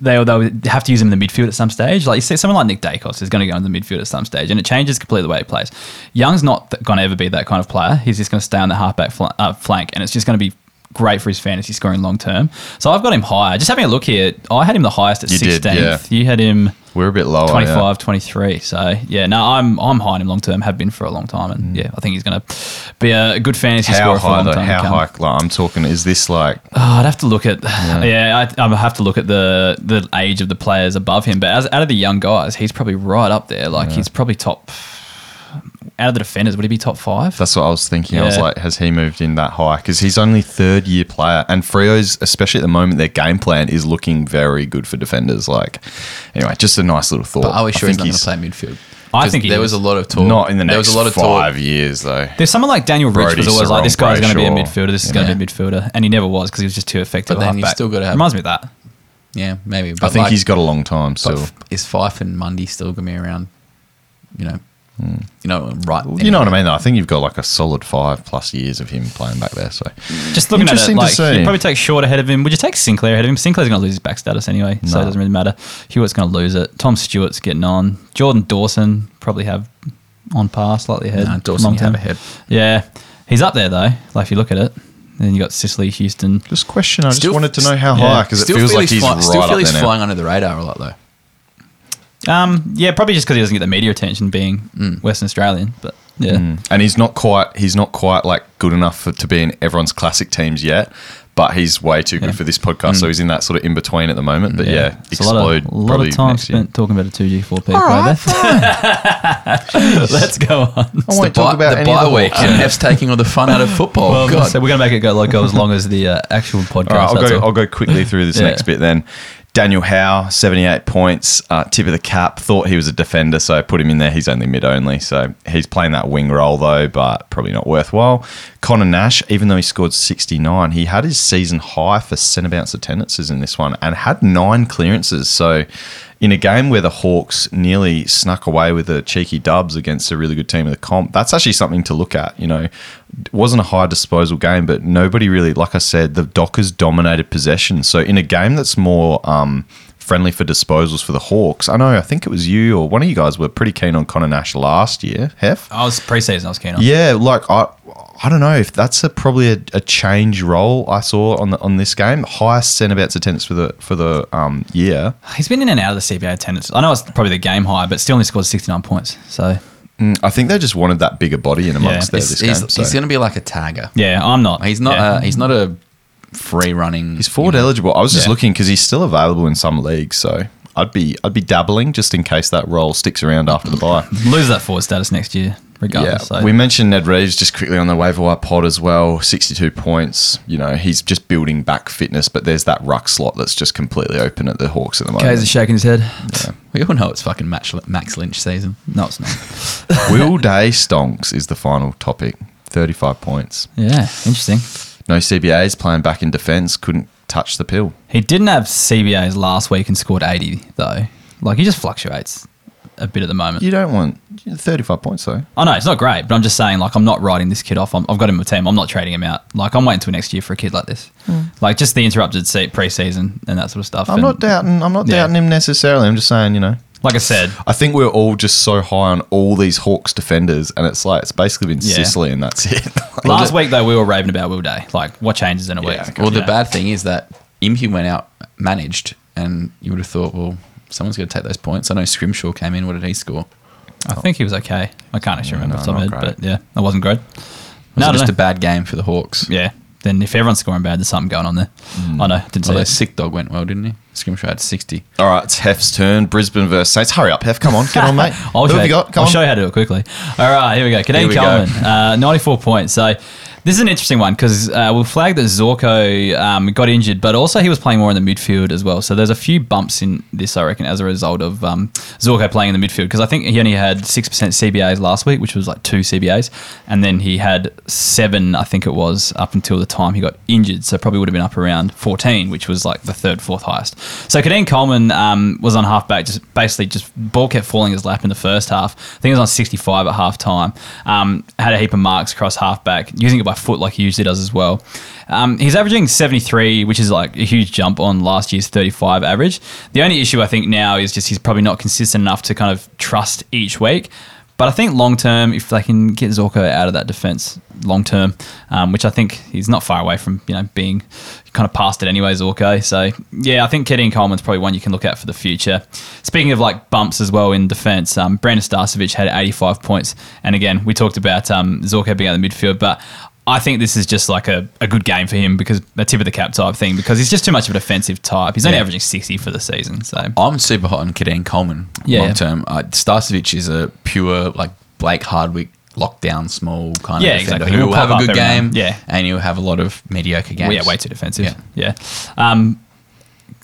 they they'll have to use him in the midfield at some stage. Like you see someone like Nick Daicos is going to go in the midfield at some stage, and it changes completely the way he plays. Young's not going to ever be that kind of player. He's just going to stay on the halfback fl- uh, flank, and it's just going to be great for his fantasy scoring long term. So I've got him higher. Just having a look here, I had him the highest at You did, sixteenth. yeah. You had him. We're a bit lower. 25, yeah. 23. So yeah, no, I'm I'm high on him long term. Have been for a long time, and mm. yeah, I think he's going to be a good fantasy How scorer for a high long though? time. How high? Like, I'm talking. Is this like Oh, I'd have to look at yeah, I, I'd have to look at the the age of the players above him. But as out of the young guys, he's probably right up there. Like he's probably top out of the defenders. Would he be top five? That's what I was thinking. I was like, has he moved in that high? Because he's only third year player, and Freo's, especially at the moment, their game plan is looking very good for defenders. Like, anyway, just a nice little thought. But are we sure he's think not going to play midfield? I think he there is. was a lot of talk. Not in the there next was a lot of five talk. years, though. There's someone like Daniel Rich Brody was always like, this guy's going to be a midfielder. This is going to be a midfielder, and he never was because he was just too effective. But then you've still gotta have- reminds me of that. Yeah, maybe. I think like- he's got a long time but still. f- is Fyfe and Mundy still going to be around? You know, you know, right? you know what I mean? Though? I think you've got like a solid five plus years of him playing back there. So Just looking at it, Interesting to like see. you'd probably take Short ahead of him. Would you take Sinclair ahead of him? Sinclair's going to lose his back status anyway, so it doesn't really matter. Hewitt's going to lose it. Tom Stewart's getting on. Jordan Dawson probably have on par, slightly ahead. No, Dawson long you have ahead. Yeah, he's up there though. Like if you look at it, then you got Sicily, Houston. just question. I just wanted to know how high because it feels feel like he's, he's fly- right still feel up he's there now. flying under the radar a lot though. Um, yeah, probably just because he doesn't get the media attention being Mm. Western Australian, but yeah. Mm. And he's not quite he's not quite like good enough for, to be in everyone's classic teams yet, but he's way too good Yeah. for this podcast. So he's in that sort of in between at the moment. But yeah, It's a lot explode of, a lot of time next year. spent talking about a two G four P player there. Let's go on. I It's won't talk bye, about the any of bye the week, Hawks. and F's taking all the fun out of football. Well, God. so we're gonna make it go like go as long as the uh, actual podcast. All right, I'll go. all. I'll go quickly through this Yeah. next bit then. Daniel Howe, seventy-eight points, uh, tip of the cap. Thought he was a defender, so put him in there. He's only mid only, so he's playing that wing role though, but probably not worthwhile. Connor Nash, even though he scored sixty-nine, he had his season high for centre bounce attendances in this one and had nine clearances. So, in a game where the Hawks nearly snuck away with the cheeky dubs against a really good team of the comp, that's actually something to look at. You know, wasn't a high disposal game, but nobody really, like I said, the Dockers dominated possession. So in a game that's more um, friendly for disposals for the Hawks, I know, I think it was you or one of you guys were pretty keen on Connor Nash last year, Hef. I was preseason. I was keen on. Yeah, like I, I don't know if that's a probably a, a change role I saw on the, on this game. Highest centre backs attendance for the for the um, year. He's been in and out of the CBA attendance. I know it's probably the game high, but still only scored sixty nine points. So Mm, I think they just wanted that bigger body in amongst there he's, this he's, game. so. he's going to be like a tagger. yeah, I'm not. He's not. yeah. A, he's not a free running. He's forward you know, eligible. I was just Yeah. looking because he's still available in some leagues, so I'd be I'd be dabbling just in case that role sticks around after the bye. lose that forward status next year. Regardless. Yeah, so. we mentioned Ned Reeves just quickly on the waiver wire pod as well. Sixty-two points. You know, he's just building back fitness, but there's that ruck slot that's just completely open at the Hawks at the moment. Kays is shaking his head. Yeah. We all know it's fucking Max, Max Lynch season. No, it's not. Will Day Stonks is the final topic. Thirty-five points. Yeah, interesting. No CBAs playing back in defence. Couldn't touch the pill. He didn't have CBAs last week and scored 80, though. Like, he just fluctuates a bit at the moment. You don't want thirty-five points though. I know, it's not great, but I'm just saying, like, I'm not writing this kid off. I'm, I've got him in my team. I'm not trading him out. Like, I'm waiting until next year for a kid like this. Hmm. Like, just the interrupted se- preseason and that sort of stuff. I'm And not doubting. I'm not Yeah. doubting him necessarily. I'm just saying, you know. Like I said, I think we're all just so high on all these Hawks defenders, and it's like it's basically been Yeah. Sicily, and that's it. last week, though, we were raving about Will Day. Like, what changes in a week? Yeah, okay. Well, the Yeah. bad thing is that Impey went out managed, and you would have thought, well, someone's going to take those points. I know Scrimshaw came in. What did he score? I think he was okay. I can't actually Yeah, remember no, off the top of not my head, but yeah, that wasn't great. Was No, it just no. a bad game for the Hawks? Yeah. Then if everyone's scoring bad, there's something going on there. I know. Didn't see Although it. Sick Dog went well, didn't he? Scrimshaw had 60. all right, it's Hef's turn. Brisbane versus Saints. Hurry up, Hef. Come on, get on, mate. I'll Who show have you got? Come I'll on. show you how to do it quickly. All right, here we go. Here Keidean go. Coleman, uh, 94 points. So this is an interesting one because uh, we'll flag that Zorko um, got injured, but also he was playing more in the midfield as well. So there's a few bumps in this, I reckon, as a result of um, Zorko playing in the midfield because I think he only had 6% CBAs last week, which was like two CBAs. And then he had seven, I think it was, up until the time he got injured. So probably would have been up around 14, which was like the third, fourth highest. So Keidean Coleman um, was on halfback, just basically just ball kept falling his lap in the first half. I think it was on 65 at half time. Um, had a heap of marks across halfback, using it by foot like he usually does as well. Um, he's averaging 73, which is like a huge jump on last year's 35 average. The only issue I think now is just he's probably not consistent enough to kind of trust each week. But I think long term, if they can get Zorko out of that defense long term, um, which I think he's not far away from, you know, being kind of past it anyway, Zorko. So yeah, I think Keddie Coleman's probably one you can look at for the future. Speaking of like bumps as well in defense, um, Brandon Starcevich had 85 points, and again we talked about um, Zorko being out of the midfield, but. I think this is just like a, a good game for him because a tip of the cap type thing because he's just too much of an offensive type. He's only Yeah. averaging 60 for the season. So I'm super hot on Keidean Coleman Yeah. long term. Uh, Starcevich is a pure, like, Blake Hardwick lockdown small kind Yeah, of defender exactly. who He'll have a good game and- yeah. and you'll have a lot of mediocre games. Well, yeah, way too defensive. Yeah. Yeah. Um,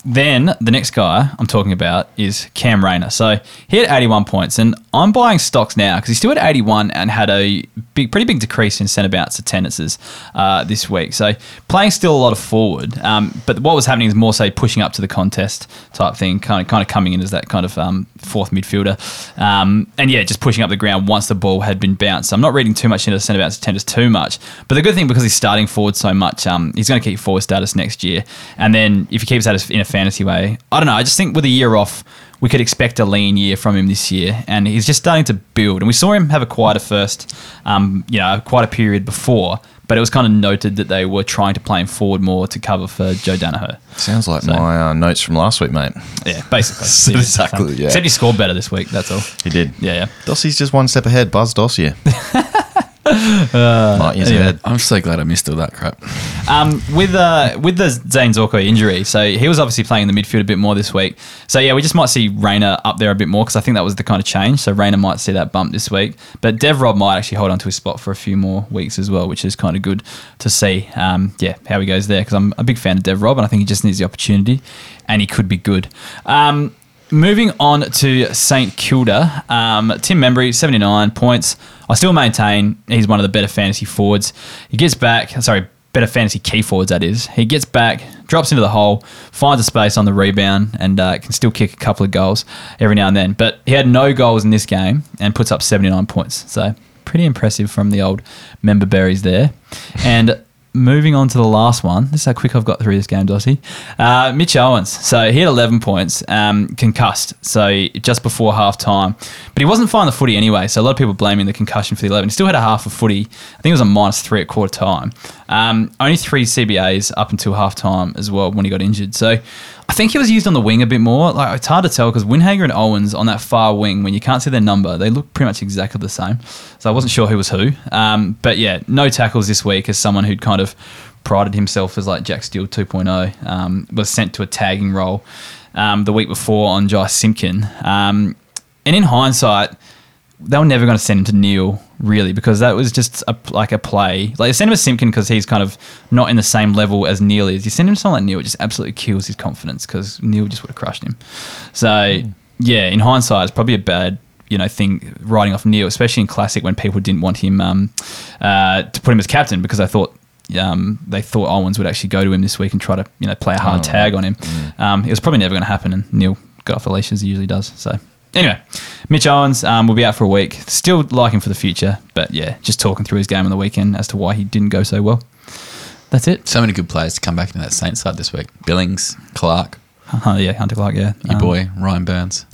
then the next guy I'm talking about is Cam Rayner. So he had 81 points, and I'm buying stocks now because he's still at 81 and had a big, pretty big decrease in centre bounce attendances uh, this week. So playing still a lot of forward, um, but what was happening is more say pushing up to the contest type thing, kind of kind of coming in as that kind of um, fourth midfielder, um, and yeah, just pushing up the ground once the ball had been bounced. So I'm not reading too much into the centre bounce attendance too much, but the good thing because he's starting forward so much, um, he's going to keep forward status next year, and then if he keeps that in a fantasy way, I don't know. I just think with a year off, we could expect a lean year from him this year, and he's just starting to build. And we saw him have a quieter first, um, you know, quite a period before, but it was kind of noted that they were trying to play him forward more to cover for Joe Daniher. Sounds like So- my uh, notes from last week, mate. Yeah, basically. Exactly, yeah. Except he scored better this week. That's all. He did. Yeah, yeah. Dossie's just one step ahead. Buzz Dossier. Anyway. I'm so glad I missed all that crap. Um, with uh, with the Dayne Zorko injury, so he was obviously playing in the midfield a bit more this week. So yeah, we just might see Rayner up there a bit more because I think that was the kind of change. So Rayner might see that bump this week, but Dev Rob might actually hold on to his spot for a few more weeks as well, which is kind of good to see. Um, yeah, how he goes there because I'm a big fan of Dev Rob and I think he just needs the opportunity, and he could be good. Um, Moving on to St Kilda, um, Tim Membrey, 79 points. I still maintain he's one of the better fantasy forwards. He gets back, sorry, better fantasy key forwards, that is. He gets back, drops into the hole, finds a space on the rebound, and uh, can still kick a couple of goals every now and then. But he had no goals in this game and puts up 79 points. So pretty impressive from the old member berries there. And moving on to the last one. This is how quick I've got through this game, Dossie. Uh, Mitch Owens. So he had 11 points, um, concussed. So just before half time. But he wasn't fine the footy anyway. So a lot of people blaming the concussion for the 11. He still had a half of footy. I think it was a minus three at quarter time. Um, only three CBAs up until half time as well when he got injured. So I think he was used on the wing a bit more. Like it's hard to tell because Winhager and Owens on that far wing, when you can't see their number, they look pretty much exactly the same. So I wasn't sure who was who. Um, but yeah, no tackles this week as someone who'd kind of prided himself as like Jack Steele 2.0. Um, was sent to a tagging role um, the week before on Jy Simpkin. Um, and in hindsight, they were never going to send him to Neale really because that was just a, like a play. Like send him to Simpkin because he's kind of not in the same level as Neale is. You send him to someone like Neale, it just absolutely kills his confidence because Neale just would have crushed him. So yeah, in hindsight, it's probably a bad you know thing writing off Neale, especially in classic when people didn't want him um, uh, to put him as captain because I thought. Um, they thought Owens would actually go to him this week and try to, you know, play a hard Oh, tag on him. Um, it was probably never going to happen, and Neale got off the leash as he usually does. So, anyway, Mitch Owens um, will be out for a week. Still like him for the future, but yeah, just talking through his game on the weekend as to why he didn't go so well. That's it. So many good players to come back into that Saints side this week. Billings, Clark, Uh, yeah, Hunter Clark. Yeah, your Um, boy Ryan Byrnes.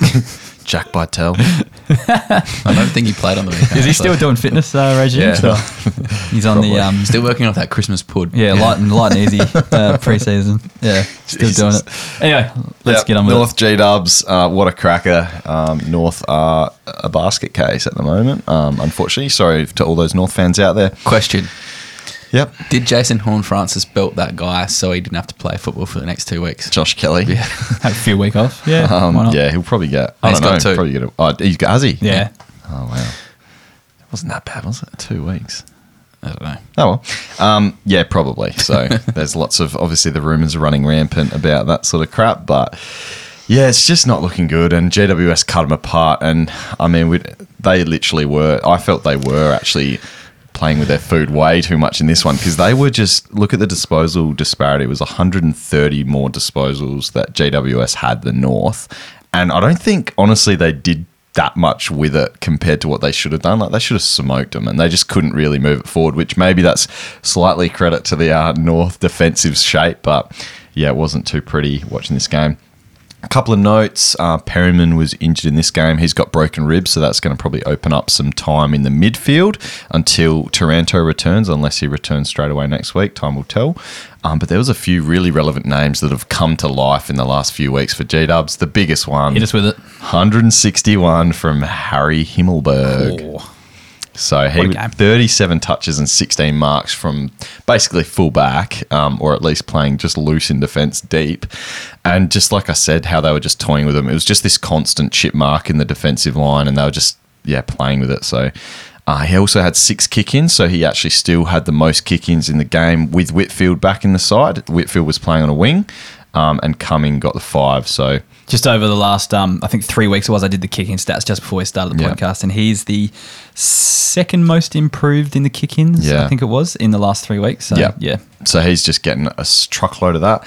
Jack Bytel. I don't think he played on the weekend. Is he actually. still doing fitness uh, regime? Yeah. Still? He's on the Probably. um, Still working off that Christmas pud. yeah, light and light and easy uh, preseason. Yeah, still doing it. Anyway, let's Yep, get on with North. G Dubs. Uh, what a cracker! Um, North are a basket case at the moment. Um, unfortunately, sorry to all those North fans out there. Question: Yep, Did Jason Horne-Francis belt that guy so he didn't have to play football for the next two weeks? Josh Kelly. Yeah. Have a few week off. Yeah, Um, yeah, he'll probably get. I He's don't know. got two. Probably get. A, oh, he's got. Has he? yeah. Oh wow. It wasn't that bad, was it? Two weeks. I don't know. Oh well, um, yeah, probably. So there's lots of obviously the rumours are running rampant about that sort of crap, but yeah, it's just not looking good. And GWS cut them apart, and I mean, we they literally were. I felt they were actually playing with their food way too much in this one because they were just look at the disposal disparity. It was 130 more disposals that GWS had than North, and I don't think honestly they did that much with it compared to what they should have done. Like they should have smoked them, and they just couldn't really move it forward. Which maybe that's slightly credit to the uh, North defensive shape, but yeah, it wasn't too pretty watching this game. A couple of notes. Uh, Perryman was injured in this game. He's got broken ribs, so that's going to probably open up some time in the midfield until Taranto returns, unless he returns straight away next week. Time will tell. Um, but there was a few really relevant names that have come to life in the last few weeks for G Dubs. The biggest one, Hit us with it. 161 from Harry Himmelberg. Oh, So he What a with game. 37 touches and 16 marks from basically full back, um, or at least playing just loose in defence deep. And just like I said, how they were just toying with him. It was just this constant chip mark in the defensive line, and they were just yeah playing with it. So. Uh, he also had six kick-ins, so he actually still had the most kick-ins in the game with Whitfield back in the side. Whitfield was playing on a wing, um, and Cumming got the five. So just over the last, um, I think three weeks it was, I did the kicking stats just before we started the Yeah. podcast, and he's the second most improved in the kick-ins. Yeah. I think it was in the last three weeks. So, Yeah. yeah. So he's just getting a truckload of that.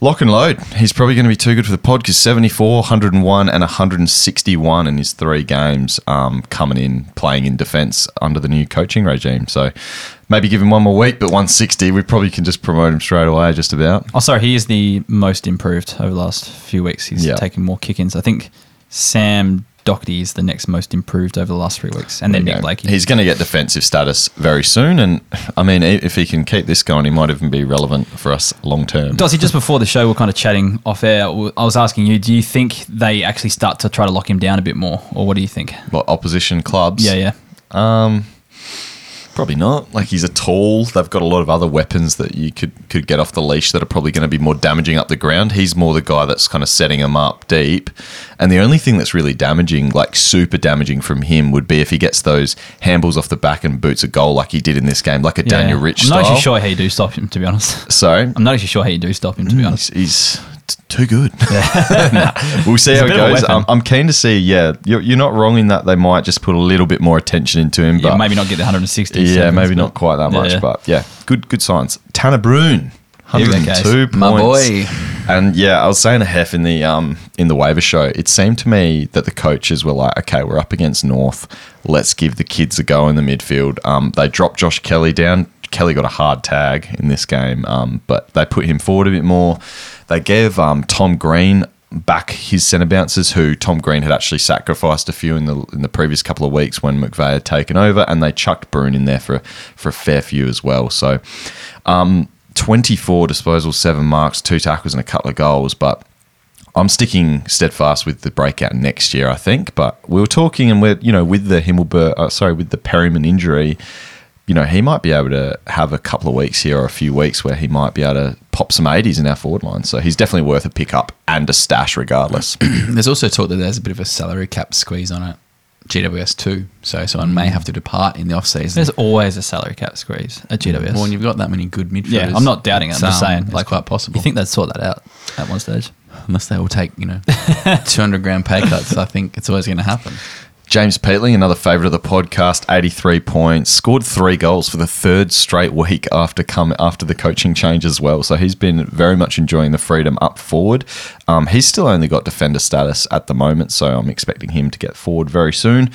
Lock and load. He's probably going to be too good for the pod because 74, 101, and 161 in his three games um, coming in, playing in defence under the new coaching regime. So maybe give him one more week, but 160, we probably can just promote him straight away, just about. Oh, sorry, he is the most improved over the last few weeks. He's Yeah. taken more kick-ins. I think Sam Docherty is the next most improved over the last three weeks, and then Nick go. Blakey. He's going to get defensive status very soon. And I mean, if he can keep this going, he might even be relevant for us long term. Dossie, just before the show, we are kind of chatting off air. I was asking you, do you think they actually start to try to lock him down a bit more, or what do you think? What, opposition clubs? Yeah, yeah. Um, Probably not. Like he's a tall. They've got a lot of other weapons that you could could get off the leash that are probably going to be more damaging up the ground. He's more the guy that's kind of setting them up deep. And the only thing that's really damaging, like super damaging from him, would be if he gets those handballs off the back and boots a goal like he did in this game, like a yeah. Daniel Rich I'm not style. actually sure how you do stop him, to be honest. Sorry, I'm not actually sure how you do stop him, to be mm, honest. he's, he's too good. Nah, we'll see He's how it bit of a goes. I'm, keen to see. Yeah, you're, you're not wrong in that they might just put a little bit more attention into him, but Yeah, maybe not get the 160. Yeah, seconds, maybe not quite that much, yeah. but yeah, good good signs. Tanner Bruhn, Here we go, 102 points. My boy. And yeah, I was saying to Hef in the um in the waiver show, it seemed to me that the coaches were like, okay, we're up against North, let's give the kids a go in the midfield. Um, they dropped Josh Kelly down. Kelly got a hard tag in this game, um, but they put him forward a bit more. They gave um, Tom Green back his centre bouncers, who Tom Green had actually sacrificed a few in the in the previous couple of weeks when McVeigh had taken over, and they chucked Bruhn in there for for a fair few as well. So, um, twenty four disposals, seven marks, two tackles, and a couple of goals, but. I'm sticking steadfast with the breakout next year, I think. But we were talking, and we're you know with the Himmelberg, uh, sorry, with the Perryman injury, you know he might be able to have a couple of weeks here or a few weeks where he might be able to pop some 80s in our forward line. So he's definitely worth a pickup and a stash regardless. There's also talk that there's a bit of a salary cap squeeze on it. GWS too, so someone may have to depart in the off season. There's always a salary cap squeeze at GWS. Well, when you've got that many good midfielders, yeah, I'm not doubting it. I'm just saying, it's like, quite possible. You think they'd sort that out at one stage? unless they all take you know 200 grand pay cuts, I think it's always going to happen. James Peatley, another favourite of the podcast, 83 points, scored three goals for the third straight week after come after the coaching change as well. So he's been very much enjoying the freedom up forward. Um, he's still only got defender status at the moment, so I'm expecting him to get forward very soon.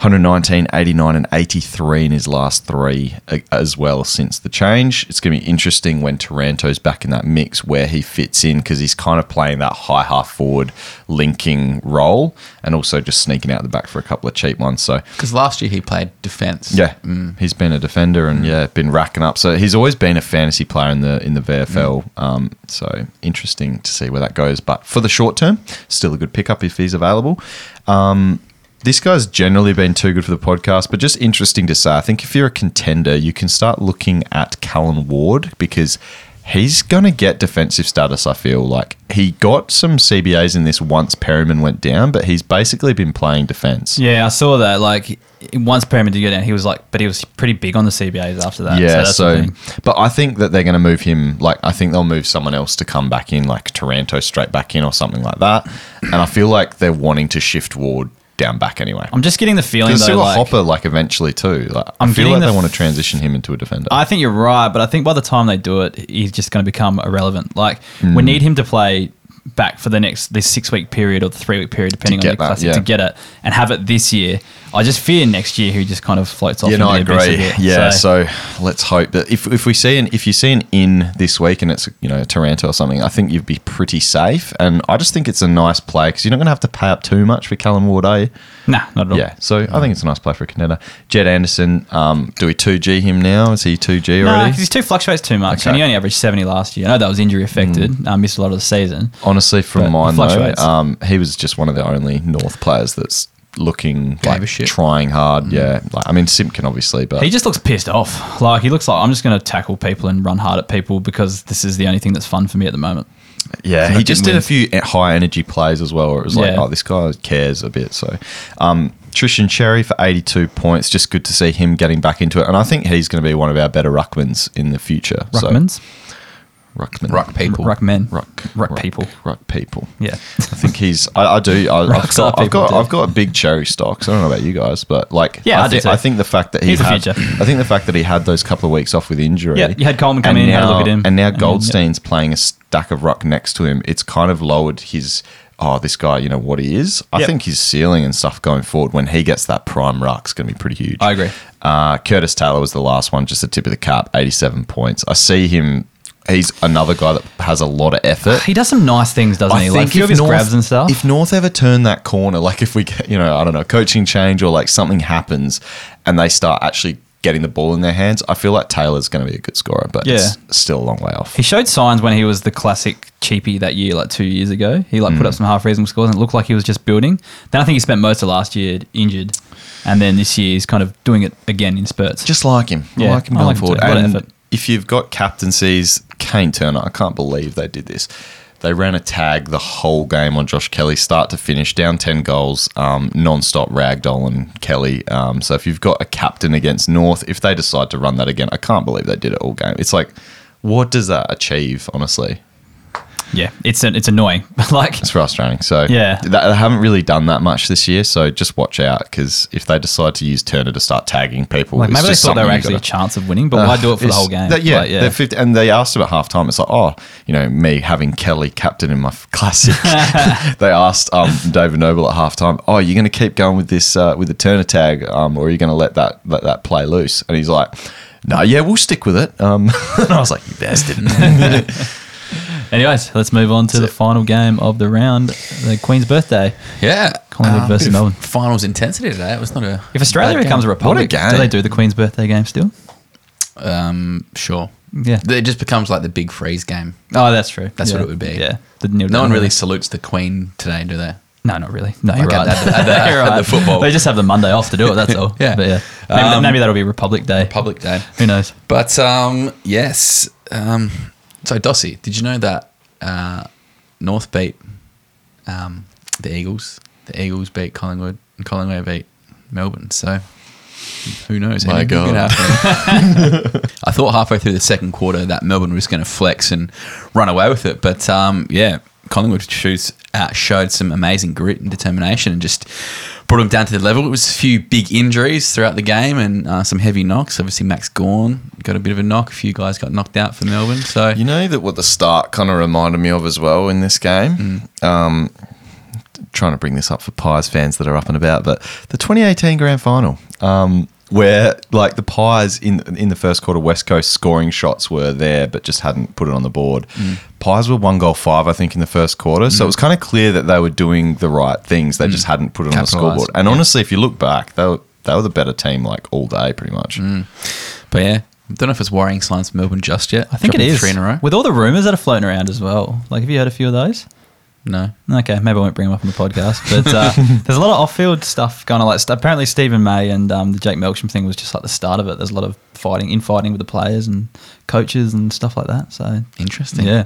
119, 89, and 83 in his last three uh, as well since the change. It's going to be interesting when Taranto's back in that mix where he fits in because he's kind of playing that high half forward linking role and also just sneaking out the back for a couple of cheap ones. So Because last year he played defence. yeah, he's been a defender and yeah, been racking up. So he's always been a fantasy player in the in the VFL. Um, so interesting to see where that goes. But for the short term, still a good pickup if he's available. Um, this guy's generally been too good for the podcast, but just interesting to say. I think if you're a contender, you can start looking at Callan Ward because he's going to get defensive status. I feel like he got some CBAs in this once Perryman went down, but he's basically been playing defense. Yeah, I saw that. Like once Perryman did go down, he was like, but he was pretty big on the CBAs after that. Yeah, that's so, but I think that they're going to move him. Like, I think they'll move someone else to come back in, like Taranto straight back in or something like that. And I feel like they're wanting to shift Ward down back anyway. I'm just getting the feeling There's though, still a like, Hopper, like eventually too. Like, I I'm feel getting like the they f- want to transition him into a defender. I think you're right, but I think by the time they do it, he's just going to become irrelevant. Like Hmm. we need him to play back for the next this six week period or the three week period, depending on the that, classic, yeah. to get it and have it this year. I just fear next year he just kind of floats off. yeah, no, I into the abyss a agree. bit. Yeah, so, let's hope that if, if we see an if you see an in this week and it's you know Taranto or something, I think you'd be pretty safe. And I just think it's a nice play because you're not going to have to pay up too much for Callan Ward, are you? nah, not at all. Yeah, so I think it's a nice play for a contender. Jed Anderson, um, do we 2G him now? Is he 2G No, already? because he's too fluctuates too much, Okay. and he only averaged seventy last year. I know that was injury affected. Um, missed a lot of the season. Honestly, from mine though, um, he was just one of the only North players that's looking Gave like a shit. trying hard. Yeah, like I mean Simpkin obviously, but He just looks pissed off. Like he looks like I'm just going to tackle people and run hard at people because this is the only thing that's fun for me at the moment. yeah, he just did a few high energy plays as well. Where it was like, Yeah. oh, this guy cares a bit. So, um, Tristan Xerri for 82 points. Just good to see him getting back into it, and I think he's going to be one of our better ruckmans in the future. So- Ruckmans, ruckman, Ruck people. ruck men, ruck, ruck people. ruck people. Yeah, I think he's. I, I do. I, I've got. I've got. do. I've got a big cherry stocks. I don't know about you guys, but like, Yeah, I, I do think. I think the fact that he He's had. future. I think the fact that he had those couple of weeks off with injury. Yeah, you had Coleman come in, now, had a look at him, and now and then, Goldstein's playing a stack of ruck next to him. It's kind of lowered his. Oh, this guy, you know what he is. I Yep. think his ceiling and stuff going forward when he gets that prime ruck's going to be pretty huge. I agree. Uh, Curtis Taylor was the last one, just the tip of the cap, eighty-seven points. I see him. He's another guy that has a lot of effort. he does some nice things, doesn't he? Like a few of his grabs and stuff. If North ever turn that corner, like if we get, you know, I don't know, coaching change or like something happens and they start actually getting the ball in their hands, I feel like Taylor's going to be a good scorer, but it's still a long way off. He showed signs when he was the classic cheapie that year, like two years ago. He like put Mm. up some half reasonable scores and it looked like he was just building. Then I think he spent most of last year injured, and then this year he's kind of doing it again in spurts. Just like him. I Yeah, like him I going like him forward. too. A lot of And if you've got captaincies, Kayne Turner, I can't believe they did this. They ran a tag the whole game on Josh Kelly, start to finish, down 10 goals, um, non stop ragdoll and Kelly. Um, so if you've got a captain against North, if they decide to run that again, I can't believe they did it all game. It's like, what does that achieve, honestly? Yeah, it's it's annoying. like It's frustrating. So Yeah. th- they haven't really done that much this year. So just watch out because if they decide to use Turner to start tagging people, Like maybe they thought they were actually a gotta- chance of winning, but why do it for the whole game? that- yeah, Like, they're 50, and they asked him at halftime. It's like, oh, you know, me having Kelly captain in my classic. they asked um, David Noble at halftime, oh, you're going to keep going with this uh, with the Turner tag, um, or are you going to let that let that play loose? And he's like, no, yeah, we'll stick with it. Um, and I was like, you bastard. Anyways, let's move on to the final game of the round, the Queen's birthday. Yeah. Collingwood Um, versus bit of Melbourne. Finals intensity today. It was not a. If Australia bad becomes a game. republic, do they do the Queen's birthday game still? Um, sure. Yeah. It just becomes like the big freeze game. Oh, that's true. That's Yeah. what it would be. Yeah. The No one really salutes the Queen today, do they? No, not really. No, Like you're at right. the- at the- You're at the right. football. They just have the Monday off to do it. That's all. Yeah. But yeah. Maybe, Um, maybe that'll be Republic Day. Public Day. Who knows? But um, yes. Um, so Dossie, did you know that uh, North beat um, the Eagles? The Eagles beat Collingwood, and Collingwood beat Melbourne. So who knows? My Anything God. I thought halfway through the second quarter that Melbourne was going to flex and run away with it, but um, yeah, Collingwood shoots, uh, showed some amazing grit and determination and just brought them down to the level. It was a few big injuries throughout the game and uh, some heavy knocks. Obviously, Max Gawn got a bit of a knock. A few guys got knocked out for Melbourne. So You know that what the start kind of reminded me of as well in this game. Um, trying to bring this up for Pies fans that are up and about, but the 2018 Grand Final, um, where like the Pies in in the first quarter, West Coast scoring shots were there, but just hadn't put it on the board. Mm. Pies were one goal five, I think, in the first quarter, so mm. it was kind of clear that they were doing the right things. They mm. just hadn't put it on the scoreboard. And honestly, if you look back, they were they were the better team like all day, pretty much. But yeah, I don't know if it's worrying signs for Melbourne just yet. I think it Dropping is three in a row. with all the rumors that are floating around as well. Like, have you heard a few of those? No, Okay, maybe I won't bring them up on the podcast. But uh, there's a lot of off-field stuff going on. Like st- apparently, Steven May and um, the Jake Melksham thing was just like the start of it. There's a lot of fighting, infighting with the players and coaches and stuff like that. So interesting. yeah,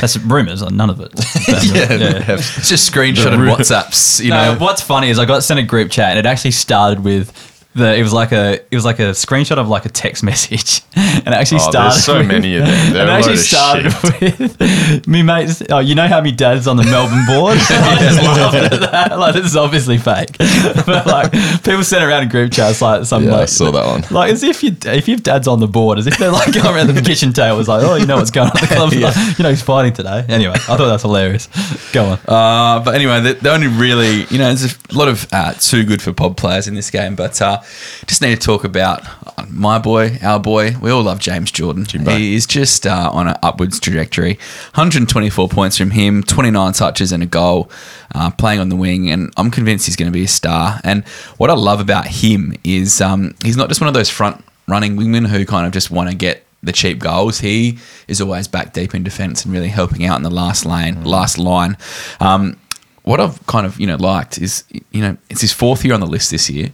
that's rumors. Like, none of it. Yeah, it's just screenshot and The WhatsApps. You no, know, what's funny is I got sent a group chat and it actually started with the. It was like a. It was like a screenshot of like a text message, and it actually Oh, started. there's so with- many of them. They're and it actually started with me mates. Oh, you know how my dad's on the Melbourne board. I just laughed at that. Like this is obviously fake, but like people sent around in group chats like some Yeah, I saw that one. Like as if you if your dad's on the board, as if they're like going around the kitchen table. It's like, oh, you know what's going on at the club. Like, you know he's fighting today. Anyway, I thought that's hilarious. Go on. Uh, but anyway, the, the only really, you know, there's a lot of uh, too good for pod players in this game, but uh, just need to talk about uh, my boy, our boy. We all love James Jordan. Jimbo. He is just uh, on an upwards trajectory. 124 points from him, 29 touches and a goal, uh, playing on the wing, and I'm convinced he's going to be a star. And what I love about him is um, he's not just one of those front running wingmen who kind of just want to get the cheap goals. He is always back deep in defence and really helping out in the last lane, last line. Um, what I've kind of you know liked is you know it's his fourth year on the list this year.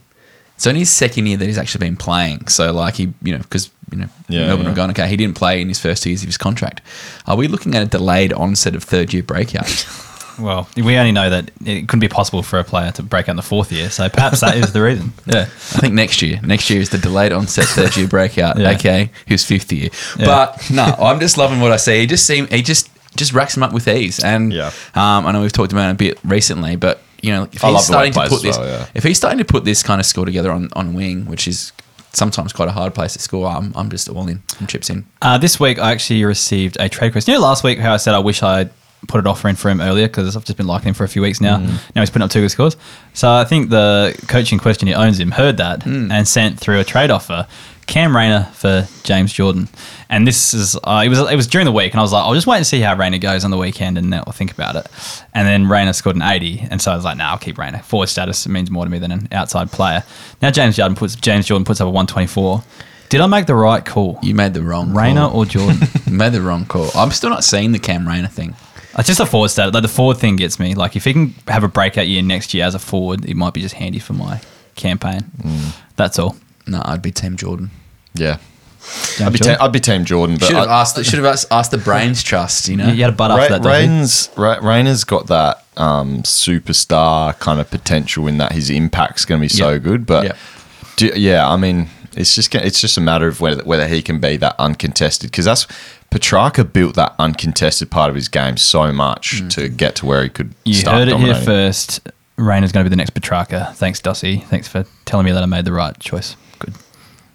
It's only his second year that he's actually been playing. So like he you know because you know Yeah, Melbourne yeah. are going okay he didn't play in his first two years of his contract. Are we looking at a delayed onset of third year breakout? Well, we only know that it couldn't be possible for a player to break out in the fourth year, so perhaps that is the reason. Yeah. I think next year. Next year is the delayed onset third year breakout. Yeah. Okay, his fifth year. Yeah. But no, I'm just loving what I see. He just seem he just just racks him up with ease. And Yeah. um, I know we've talked about it a bit recently, but you know, if I he's love the way starting to put this, well, yeah. if he's starting to put this kind of score together on on wing, which is sometimes quite a hard place to score, I'm, I'm just all in. I'm chips in. Uh, this week, I actually received a trade request. You know, last week how I said I wish I put an offer in for him earlier because I've just been liking him for a few weeks now. Now he's putting up two good scores. So I think the coach in question who owns him heard that and sent through a trade offer. Cam Rayner for James Jordan, and this is uh, it was it was during the week, and I was like, I'll just wait and see how Rayner goes on the weekend, and then I'll think about it. And then Rayner scored an eighty, and so I was like, Nah, I'll keep Rayner. Forward status means more to me than an outside player. Now James Jordan puts James Jordan puts up a one twenty four. Did I make the right call? You made the wrong Rayner call. or Jordan? You made the wrong call. I'm still not seeing the Cam Rayner thing. It's just a forward stat. Like the forward thing gets me. Like if he can have a breakout year next year as a forward, it might be just handy for my campaign. That's all. No, I'd be Team Jordan. Yeah. I'd be, Jordan? te- I'd be Team Jordan, but Should have I- asked. The, should have asked, asked the brains trust. You know. you, you had a butt Ra- after that. doesn't he? Rain's Ra- Rayner's got that um, superstar kind of potential in that his impact's going to be so Yep. good. But Yep. do, yeah, I mean, it's just it's just a matter of whether whether he can be that uncontested because that's Petrarca built that uncontested part of his game so much to get to where he could. You start heard it here dominating. first. Rayner's going to be the next Petrarca. Thanks, Dossie. Thanks for telling me that I made the right choice. Good.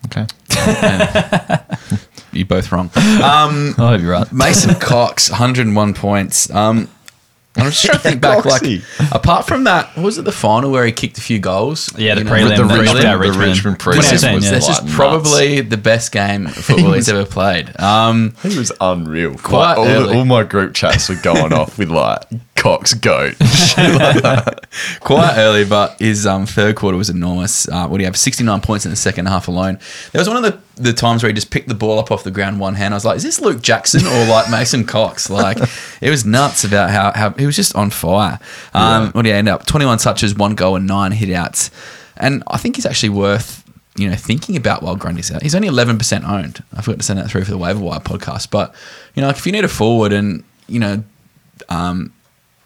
Okay. You're both wrong. Um, I hope you're right. Mason Cox, 101 points. Um, I'm just trying to think back. Like, apart from that, was it the final where he kicked a few goals? Yeah, the You know, prelim. But the that Richmond, the Richmond. Richmond This prelim is- was yeah. This like is nuts. probably the best game of football he's ever played. Um, He was unreal. Quite Like, all, the, early. all my group chats were going off with like Cox goat. quite early, but his um, third quarter was enormous. Uh, what do you have? 69 points in the second half alone. There was one of the, the times where he just picked the ball up off the ground one hand. I was like, is this Luke Jackson or like Mason Cox? Like, it was nuts about how, how he was just on fire. Um, What do you end up? 21 touches, one goal, and nine hit outs. And I think he's actually worth. You know, thinking about while Grundy's out, he's only eleven percent owned. I forgot to send that through for the waiver wire podcast, but you know, like if you need a forward and you know, um,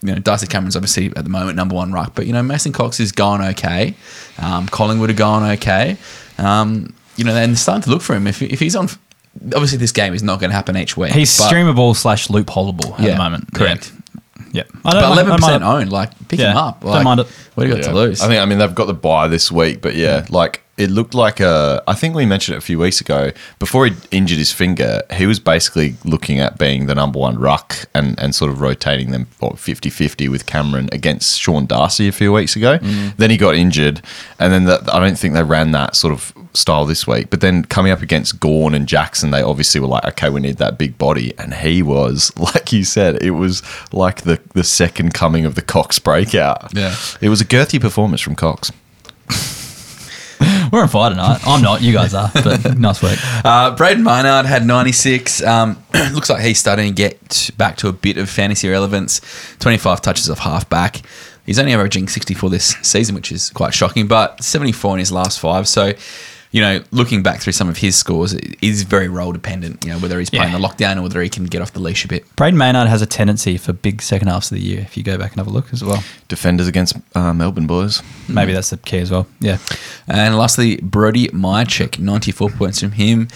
you know, Darcy Cameron's obviously at the moment number one ruck, but you know, Mason Cox is going okay. Um, Collingwood are going okay. Um, you know, and they're starting to look for him. If, if he's on, obviously this game is not going to happen each week. He's but- streamable slash loopholeable at Yeah, the moment. correct. Yeah. yeah. I don't mind- eleven percent mind owned, like pick Yeah, him up. don't mind it. What do you got Yeah. to lose? I think. I mean, they've got the buy this week, but yeah, like it looked like a. I think we mentioned it a few weeks ago. Before he injured his finger, he was basically looking at being the number one ruck and, and sort of rotating them what, 50-50 with Cameron against Sean Darcy a few weeks ago. Mm. Then he got injured, and then that, I don't think they ran that sort of style this week. But then coming up against Gawn and Jackson, they obviously were like, okay, we need that big body, and he was like you said, it was like the the second coming of the Cox breakout. Yeah. it was a girthy performance from Cox. We're on fire tonight. I'm not. You guys are. But nice work. Uh, Brayden Maynard had 96. Um, looks like he's starting to get back to a bit of fantasy relevance. 25 touches of half back. He's only averaging 64 this season, which is quite shocking, but 74 in his last five. So, you know, looking back through some of his scores, it is very role dependent, you know, whether he's playing Yeah. the lockdown or whether he can get off the leash a bit. Brayden Maynard has a tendency for big second halves of the year. If you go back and have a look as well, Defenders against uh, Melbourne boys. maybe that's the key as well. Yeah. And lastly, Brody Mihocek, 94 points from him.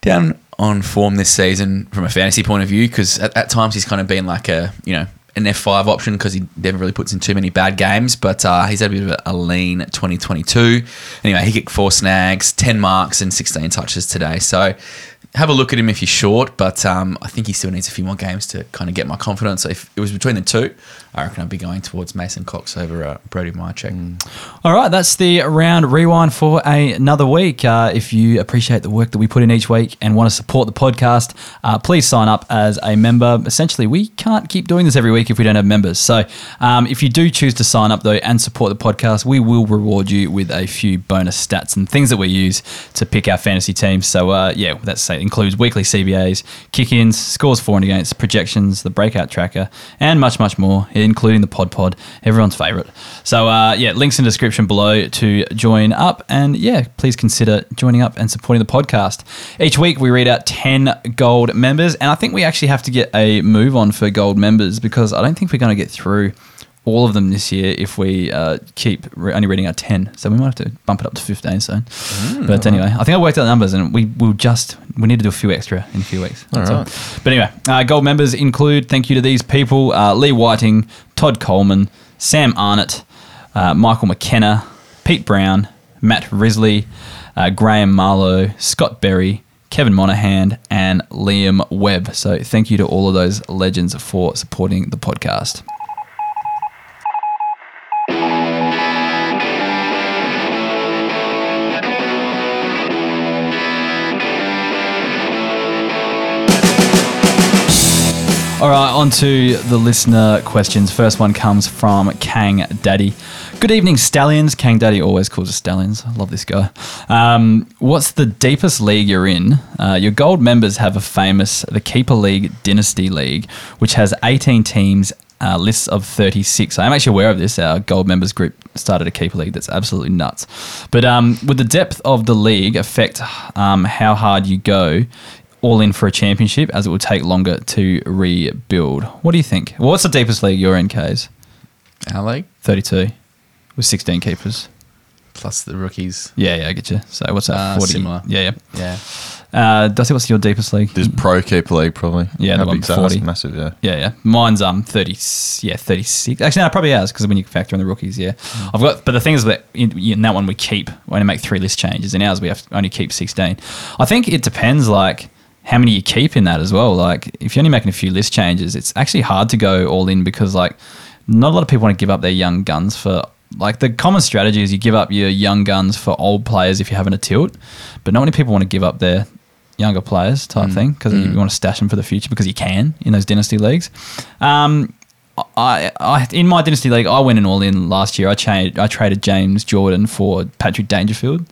Down on form this season from a fantasy point of view, because at, at times he's kind of been like a, you know, an F5 option because he never really puts in too many bad games, but uh, he's had a bit of a, lean 2022. Anyway, he kicked four snags, 10 marks, and 16 touches today. So have a look at him if you're short, but um, I think he still needs a few more games to kind of get my confidence. If it was between the two, I reckon I'd be going towards Mason Cox over uh, Brody Mihocek. All right, that's the round rewind for another week. Uh, if you appreciate the work that we put in each week and want to support the podcast, uh, please sign up as a member. Essentially, we can't keep doing this every week if we don't have members. So, um, if you do choose to sign up though and support the podcast, we will reward you with a few bonus stats and things that we use to pick our fantasy teams. So, uh, yeah, that's it includes weekly CBAs, kick-ins, scores for and against, projections, the breakout tracker, and much, much more, including the Pod Pod, everyone's favorite. So, uh, yeah, links in the description below to join up. And yeah, please consider joining up and supporting the podcast. Each week, we read out 10 gold members. And I think we actually have to get a move on for gold members because I don't think we're going to get through all of them this year if we uh, keep re- only reading out 10. So we might have to bump it up to 15 soon. but anyway, I think I worked out the numbers and we will just, we need to do a few extra in a few weeks. That's all. right. But anyway, uh, gold members include thank you to these people uh, Lee Whiting, Todd Coleman, Sam Arnott, uh, Michael McKenna, Pete Brown, Matt Risley, uh, Graham Marlowe, Scott Berry, Kevin Monahan, and Liam Webb. So thank you to all of those legends for supporting the podcast. All right, on to the listener questions. First one comes from Kang Daddy. Good evening, Stallions. Kang Daddy always calls us Stallions. I love this guy. Um, what's the deepest league you're in? Uh, your gold members have a famous, the Keeper League Dynasty League, which has 18 teams, uh, lists of 36. I'm actually aware of this. Our gold members group started a Keeper League that's absolutely nuts. But um, would the depth of the league affect um, how hard you go? All in for a championship as it will take longer to rebuild. What do you think? Well, what's the deepest league you're in, Kays? Our league 32 with 16 keepers. plus the rookies. Yeah, yeah, I get you. So what's that? Uh, 40? similar. Yeah, Yeah. yeah. Uh, Dusty, what's your deepest league? There's Pro Keeper League probably. Yeah, How the one big's 40. That's massive, yeah. Yeah, yeah. Mine's um 30, yeah, 36. Actually, no, probably has because when you factor in the rookies, yeah. I've got, but the thing is that in, in that one we keep, we only make three list changes. In ours, we have to only keep 16. I think it depends, like, how many you keep in that as well. Like, if you're only making a few list changes, it's actually hard to go all in because, like, not a lot of people want to give up their young guns for. Like the common strategy is you give up your young guns for old players if you're having a tilt, but not many people want to give up their younger players type thing because you want to stash them for the future because you can in those dynasty leagues. Um, I, I in my dynasty league, I went in all in last year. I changed, I traded James Jordan for Patrick Dangerfield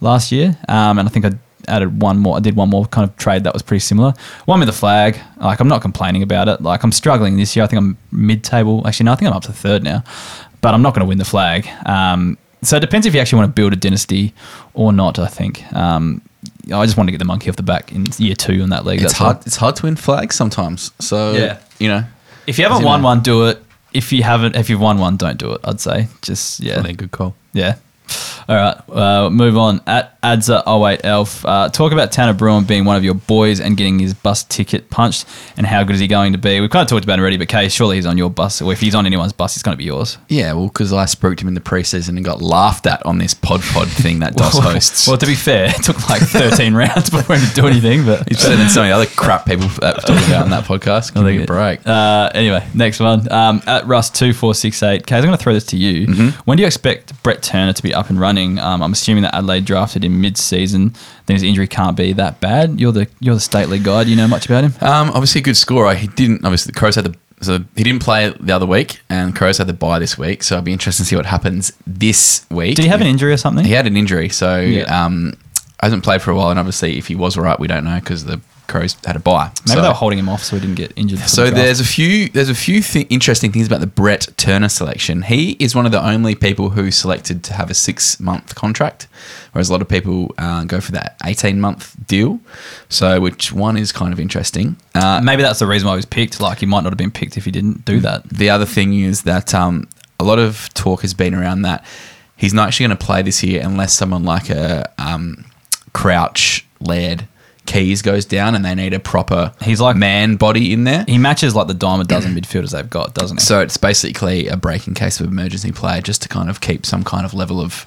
last year, um, and I think I added one more. I did one more kind of trade that was pretty similar. One with the flag. Like I'm not complaining about it. Like I'm struggling this year. I think I'm mid-table. Actually, no, I think I'm up to third now, but I'm not going to win the flag. Um, so it depends if you actually want to build a dynasty or not. I think. Um, I just want to get the monkey off the back in year two in that league. It's that's all. hard. It's hard to win flags sometimes. So Yeah. you know, If you haven't won a- one, do it. if you haven't, if you've won one, don't do it. I'd say just yeah, I think good call. yeah. All right, uh, move on. At Adza 08 Elf, uh, talk about Tanner Bruhn being one of your boys and getting his bus ticket punched, and how good is he going to be? We've kind of talked about it already, but Kay, surely he's on your bus, or if he's on anyone's bus, it's going to be yours. Yeah, well, because I spooked him in the preseason and got laughed at on this pod pod thing that DOS hosts. Well, to be fair, it took like 13 rounds before him to do anything, but He's better than some of the other crap people that about on that podcast. Give me a break. Uh, anyway, next one. Um, at Russ2468. Kay, I'm going to throw this to you. Mm-hmm. When do you expect Brett Turner to be up and running? Um, I'm assuming that Adelaide drafted him mid season, then his injury can't be that bad. You're the you're the state league guy. Do you know much about him? Um, obviously, a good scorer. He didn't. Obviously, the Crows had the. So he didn't play the other week, and Crows had the bye this week. So I'd be interested to see what happens this week. Did he have an injury or something? He had an injury, so Yeah. um, hasn't played for a while. And obviously, if he was right, we don't know because the Crows had a bye. Maybe so, they were holding him off so he didn't get injured. so the there's a few there's a few th- interesting things about the Brett Turner selection. He is one of the only people who selected to have a six month contract, whereas a lot of people uh, go for that eighteen month deal. So which one is kind of interesting. Uh, maybe that's the reason why he was picked. Like he might not have been picked if he didn't do that. the other thing is that um, a lot of talk has been around that he's not actually going to play this year unless someone like a um, Crouch, Laird, Keays goes down and they need a proper He's like- man body in there. He matches like the dime a dozen midfielders they've got, doesn't he? So it's basically a break in case of emergency play, just to kind of keep some kind of level of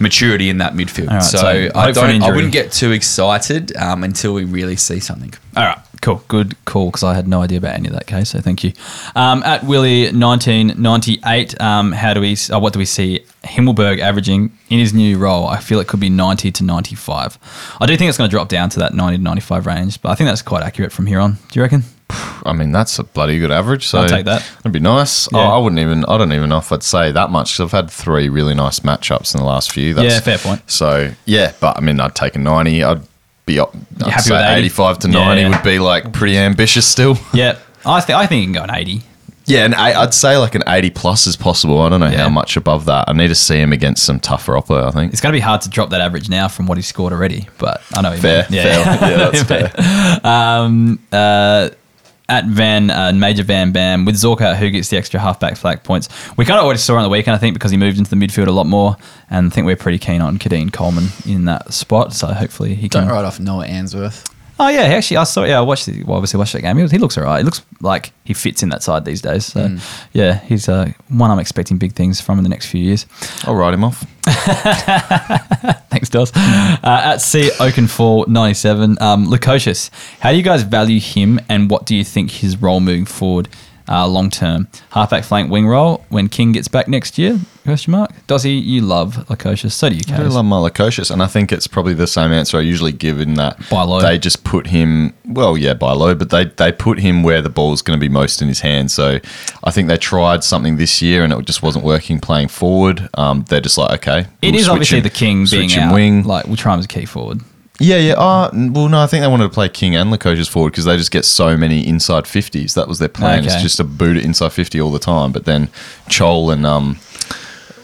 maturity in that midfield. Right, so so I hope for an don't, I wouldn't get too excited um, until we really see something. All right, cool, good call because I had no idea about any of that case. So thank you. Um, at Willie nineteen ninety eight, um, how do we? Uh, what do we see Himmelberg averaging in his new role? I feel it could be ninety to ninety five. I do think it's going to drop down to that ninety to ninety five range, but I think that's quite accurate from here on. Do you reckon? I mean, that's a bloody good average. So I'll take that. That'd be nice. Yeah. Oh, I wouldn't even. I don't even know if I'd say that much because I've had three really nice matchups in the last few. That's, Yeah, fair point. So yeah, but I mean, I'd take a ninety. I'd be up. Happy with 80? eighty-five to ninety yeah. would be like pretty ambitious still. Yeah, I think I think you can go an eighty. Yeah, and I- I'd say like an eighty plus is possible. I don't know Yeah. how much above that. I need to see him against some tougher oppo. I think. It's going to be hard to drop that average now from what he scored already, but I know you Fair, mean. fair. Yeah, that's fair. Um, uh, at Van, uh, Major Van Bam, with Zorko, who gets the extra halfback flag points. We kind of already saw on the weekend, I think, because he moved into the midfield a lot more, and I think we're pretty keen on Keidean Coleman in that spot. So hopefully he can. Don't write off Noah Answerth. Oh yeah, actually, I saw. Yeah, I watched. The, well, obviously, watched that game. He, he looks alright. He looks like he fits in that side these days. So Mm. yeah, he's uh, one I'm expecting big things from in the next few years. I'll write him off. Thanks, Dos. Uh, at C Oakenfall ninety seven, um, Lukosius. How do you guys value him, and what do you think his role moving forward, uh, long term? Halfback flank wing role when King gets back next year? Question mark. Does he? You love Lukosius, so do you, I really Kays. love Malakosius, and I think it's probably the same answer I usually give in that Buy low. they just put him, well, yeah, buy low, but they, they put him where the ball's going to be most in his hands. So I think they tried something this year and it just wasn't working playing forward. Um, they're just like, okay. It we'll is obviously him- the King being out. wing. Like we'll try him as a key forward. Yeah, yeah. N- well, no, I think they wanted to play King and Lukosius forward because they just get so many inside 50s. That was their plan, Okay. is just to boot it inside 50 all the time. But then Chol and um,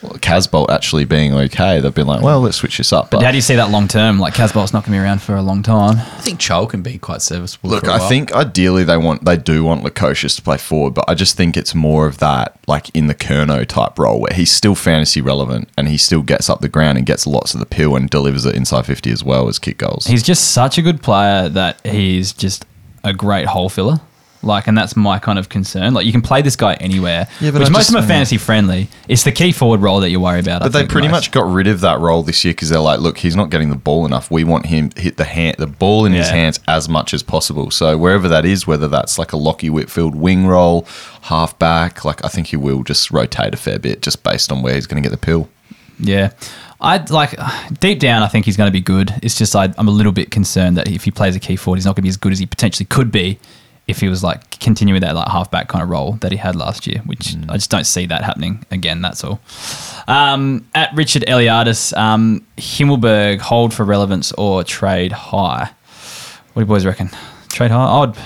Casboult actually being okay, they've been like, well, let's switch this up. But how do you see that long term? Like Casboult's not going to be around for a long time. I think Chol can be quite serviceable. Look, for a I while. think ideally they want they do want Lukosius to play forward, but I just think it's more of that like in the Curnow type role where he's still fantasy relevant and he still gets up the ground and gets lots of the pill and delivers it inside fifty as well as kick goals. He's just such a good player that he's just a great hole filler. Like, and that's my kind of concern. Like, you can play this guy anywhere, Yeah, but which I most just- of them are fantasy friendly. It's the key forward role that you worry about. I But they think, pretty most. much got rid of that role this year because they're like, look, he's not getting the ball enough. We want him to hit the hand, the ball in his Yeah. hands as much as possible. So wherever that is, whether that's like a Lachie Whitfield wing role, half back, like I think he will just rotate a fair bit just based on where he's going to get the pill. Yeah. I like deep down. I think he's going to be good. It's just I, I'm a little bit concerned that if he plays a key forward, he's not going to be as good as he potentially could be if he was like continuing that like halfback kind of role that he had last year. Which I just don't see that happening again. That's all. Um, at Richard Eliadis, um, Himmelberg hold for relevance or trade high. What do you boys reckon? Trade high? I'd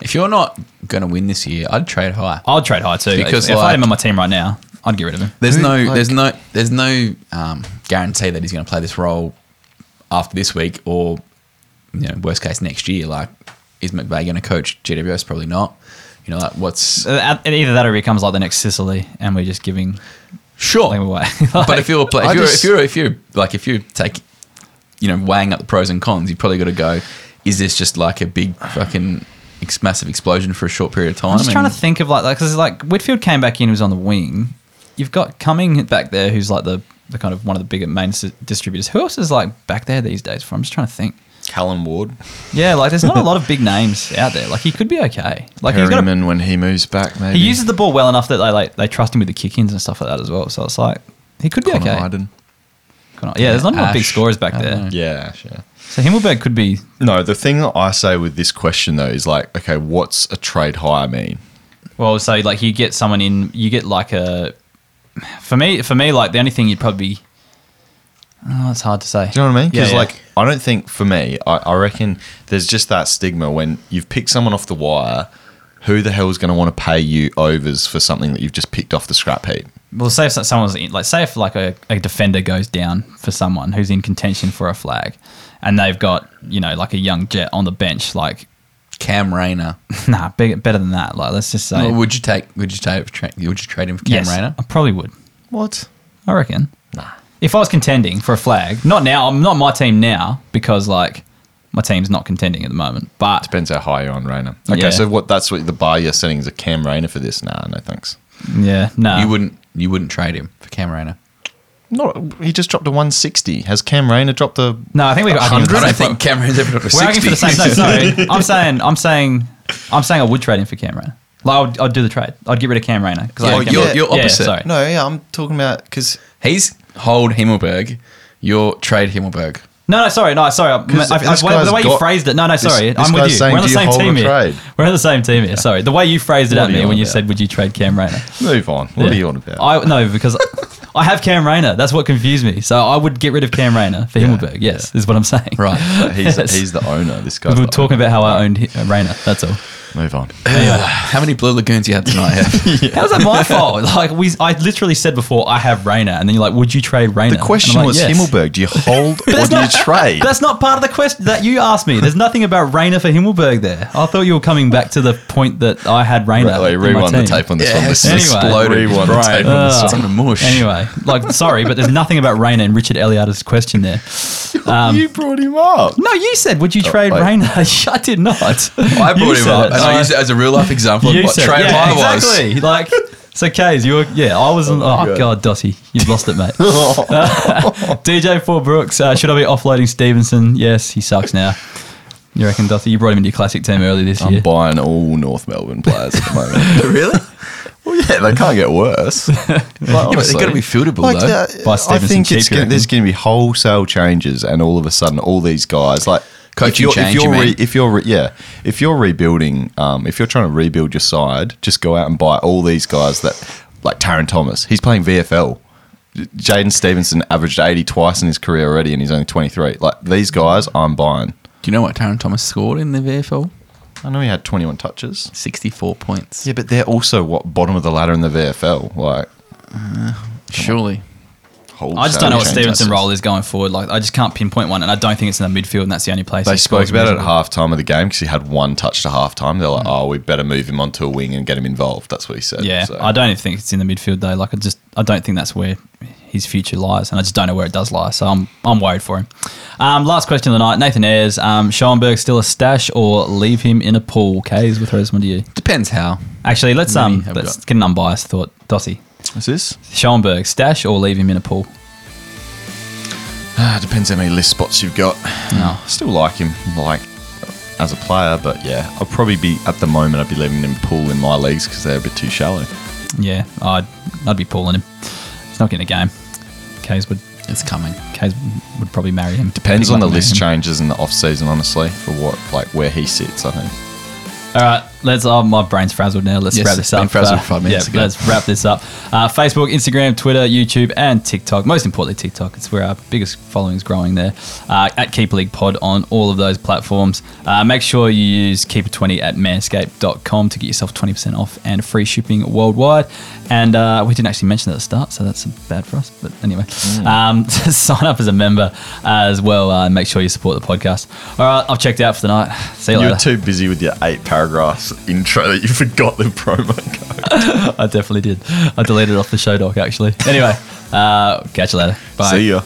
if you're not going to win this year, I'd trade high. I'd trade high too. Because, if, if I had him on my team right now, I'd get rid of him. There's Who, no, like- there's no, there's no um, guarantee that he's going to play this role after this week, or you know, worst case next year. Like, is McVeigh going to coach GWS? Probably not. You know, like what's Uh, either that or he becomes like the next Sicily, and we're just giving sure. them away. but if you're play, if you're, just- if you're if you're like if you take you know weighing up the pros and cons, you probably got to go. Is this just like a big fucking ex- massive explosion for a short period of time? I'm just trying to think of like that because it's like Whitfield came back in, was on the wing. You've got Cumming back there, who's like the the kind of one of the bigger main distributors. Who else is like back there these days? For I'm just trying to think. Callan Ward, Yeah, like there's not a lot of big names out there. Like he could be okay. Like he's got a, when he moves back, maybe. he uses the ball well enough that they like they trust him with the kick-ins and stuff like that as well. So it's like he could be Connor okay. Iden. Connor- Yeah, there's not a lot of big scorers back there. know. Yeah, sure. So Himmelberg could be. No, the thing that I say with this question though is like, okay, what's a trade hire mean? Well, so like you get someone in, you get like a. For me, for me, like the only thing you'd probably. Be, oh, it's hard to say. Do you know what I mean? Because Yeah, yeah. like, I don't think for me, I, I reckon there's just that stigma when you've picked someone off the wire. Who the hell is going to want to pay you overs for something that you've just picked off the scrap heap? Well, say if someone's in, like, say if like a, a defender goes down for someone who's in contention for a flag, and they've got you know like a young jet on the bench, like Cam Rayner. nah, big, better than that. Like let's just say, Well, would you take? Would you take? Tra- would you trade him for Cam yes, Rayner? I probably would. What? I reckon. Nah. If I was contending for a flag, not now, I'm not my team now because like my team's not contending at the moment. But Depends how high you're on Rayner. Okay, Yeah. so what? That's what the bar you're setting is a Cam Rayner for this. Nah, no thanks. yeah, no, You wouldn't. You wouldn't trade him for Cam Rayner. Not. He just dropped a 160. Has Cam Rayner dropped a? No, I think we got I don't think Cam Rayner's ever got a We're arguing for the same. No, sorry. I'm saying, I'm saying, I'm saying I would trade him for Cam Rayner. Like I'd, I'd do the trade. I'd get rid of Cam Rayner because Yeah, I you're- you're opposite. sorry. No, yeah, I'm talking about because He's hold Himmelberg. You're trade Himmelberg. No, no, sorry, no, sorry. I, I, I, the way you phrased it, no, no, sorry, this I'm with you. saying, We're on the same team here. trade? We're on the same team here. Sorry, the way you phrased it What at me when you about? said, "Would you trade Cam Rayner?" move on. What Yeah. are you on about? I no, because I have Cam Rayner. That's what confused me. So I would get rid of Cam Rayner for Himmelberg. Yes, is what I'm saying. Right. he's Yes. he's the owner. This guy. We were talking about how I owned uh, Rayner. That's all. Move on. How many blue lagoons you had tonight? Hev? How's that my fault? Like we, I literally said before, I have Rayner, and then you're like, "Would you trade Rayner?" The question And I'm like, was "Yes." Himmelberg. Do you hold or That's do you trade? That's not part of the question that you asked me. There's nothing about Rayner for Himmelberg there. I thought you were coming back to the point that I had Rayner. Right, wait, in my rewind the team. tape on this Yeah, one. This anyway. is exploded. Rewind the Right. tape on this Uh, It's in mush. Anyway, like, sorry, but there's nothing about Rayner in Richard Eliot's question there. one. you brought him up. No, you said, would you trade wait. Rayner? I did not. I You brought him said up, and I used it as a real life example of You what said- trade yeah, hire was. exactly. Like, so Kays, you were, yeah, I was, oh, God. God, Dotty, you've lost it, mate. DJ Four Brooks, uh, should I be offloading Stephenson? Yes, he sucks now. You reckon, Dotty? You brought him into your classic team early this year. I'm buying all North Melbourne players at the moment. really? well, yeah, they can't get worse. Like, Yeah, but they're honestly. going to be fieldable Like, though. uh, By I think cheap, it's gonna, there's going to be wholesale changes, and all of a sudden, all these guys like Coaching if you're, change, If you you're, mean? if you're re- yeah, if you're rebuilding, um, if you're trying to rebuild your side, just go out and buy all these guys that like Tarryn Thomas. He's playing VFL. Jaidyn Stephenson averaged 80 twice in his career already, and he's only 23. Like these guys, I'm buying. Do you know what Tarryn Thomas scored in the VFL? I know he had 21 touches. 64 points. Yeah, but they're also what bottom of the ladder in the VFL. Like Surely. I just don't know what change Stephenson's role is going forward. Like, I just can't pinpoint one, and I don't think it's in the midfield, and that's the only place. They he spoke about it at miserably. half time of the game because he had one touch to half time. They're like, oh, we better move him onto a wing and get him involved. That's what he said. Yeah, So- I don't even think it's in the midfield though. Like, I just, I don't think that's where his future lies, and I just don't know where it does lie. So I'm, I'm worried for him. Um, last question of the night, Nathan Ayres, um, Schoenberg still a stash or leave him in a pool? Kays, we'll throw this one to you. Depends how. Actually, let's um, let's get an unbiased thought. Dossie, What's this? Schoenberg stash or leave him in a pool? Ah, depends how many list spots you've got. No. I still like him, like as a player, but yeah, I'll probably be at the moment. I'd be leaving him pool in my leagues because they're a bit too shallow. Yeah, I'd, I'd be pulling him. He's not getting a game. Kays would, It's coming. Kays would probably marry him. Depends on the list him. changes in the off season, honestly, for what like where he sits. I think. All right, let's. Oh, my brain's frazzled now. Let's Yes, wrap this up. been frazzled five minutes yeah, ago. Let's wrap this up. Uh, Facebook, Instagram, Twitter, YouTube, and TikTok. Most importantly, TikTok. It's where our biggest following is growing there. Uh, at Keeper League Pod on all of those platforms. Uh, make sure you use Keeper20 at manscaped.com to get yourself 20% off and free shipping worldwide. And uh, we didn't actually mention that at the start, so that's bad for us. But anyway, um, sign up as a member as well. Uh, and make sure you support the podcast. All right, I've checked out for the night. See you You're later. too busy with your eight paragraphs intro that you forgot the promo code. I definitely did. I deleted it off the show doc actually. Anyway, uh, catch you later. Bye. See ya.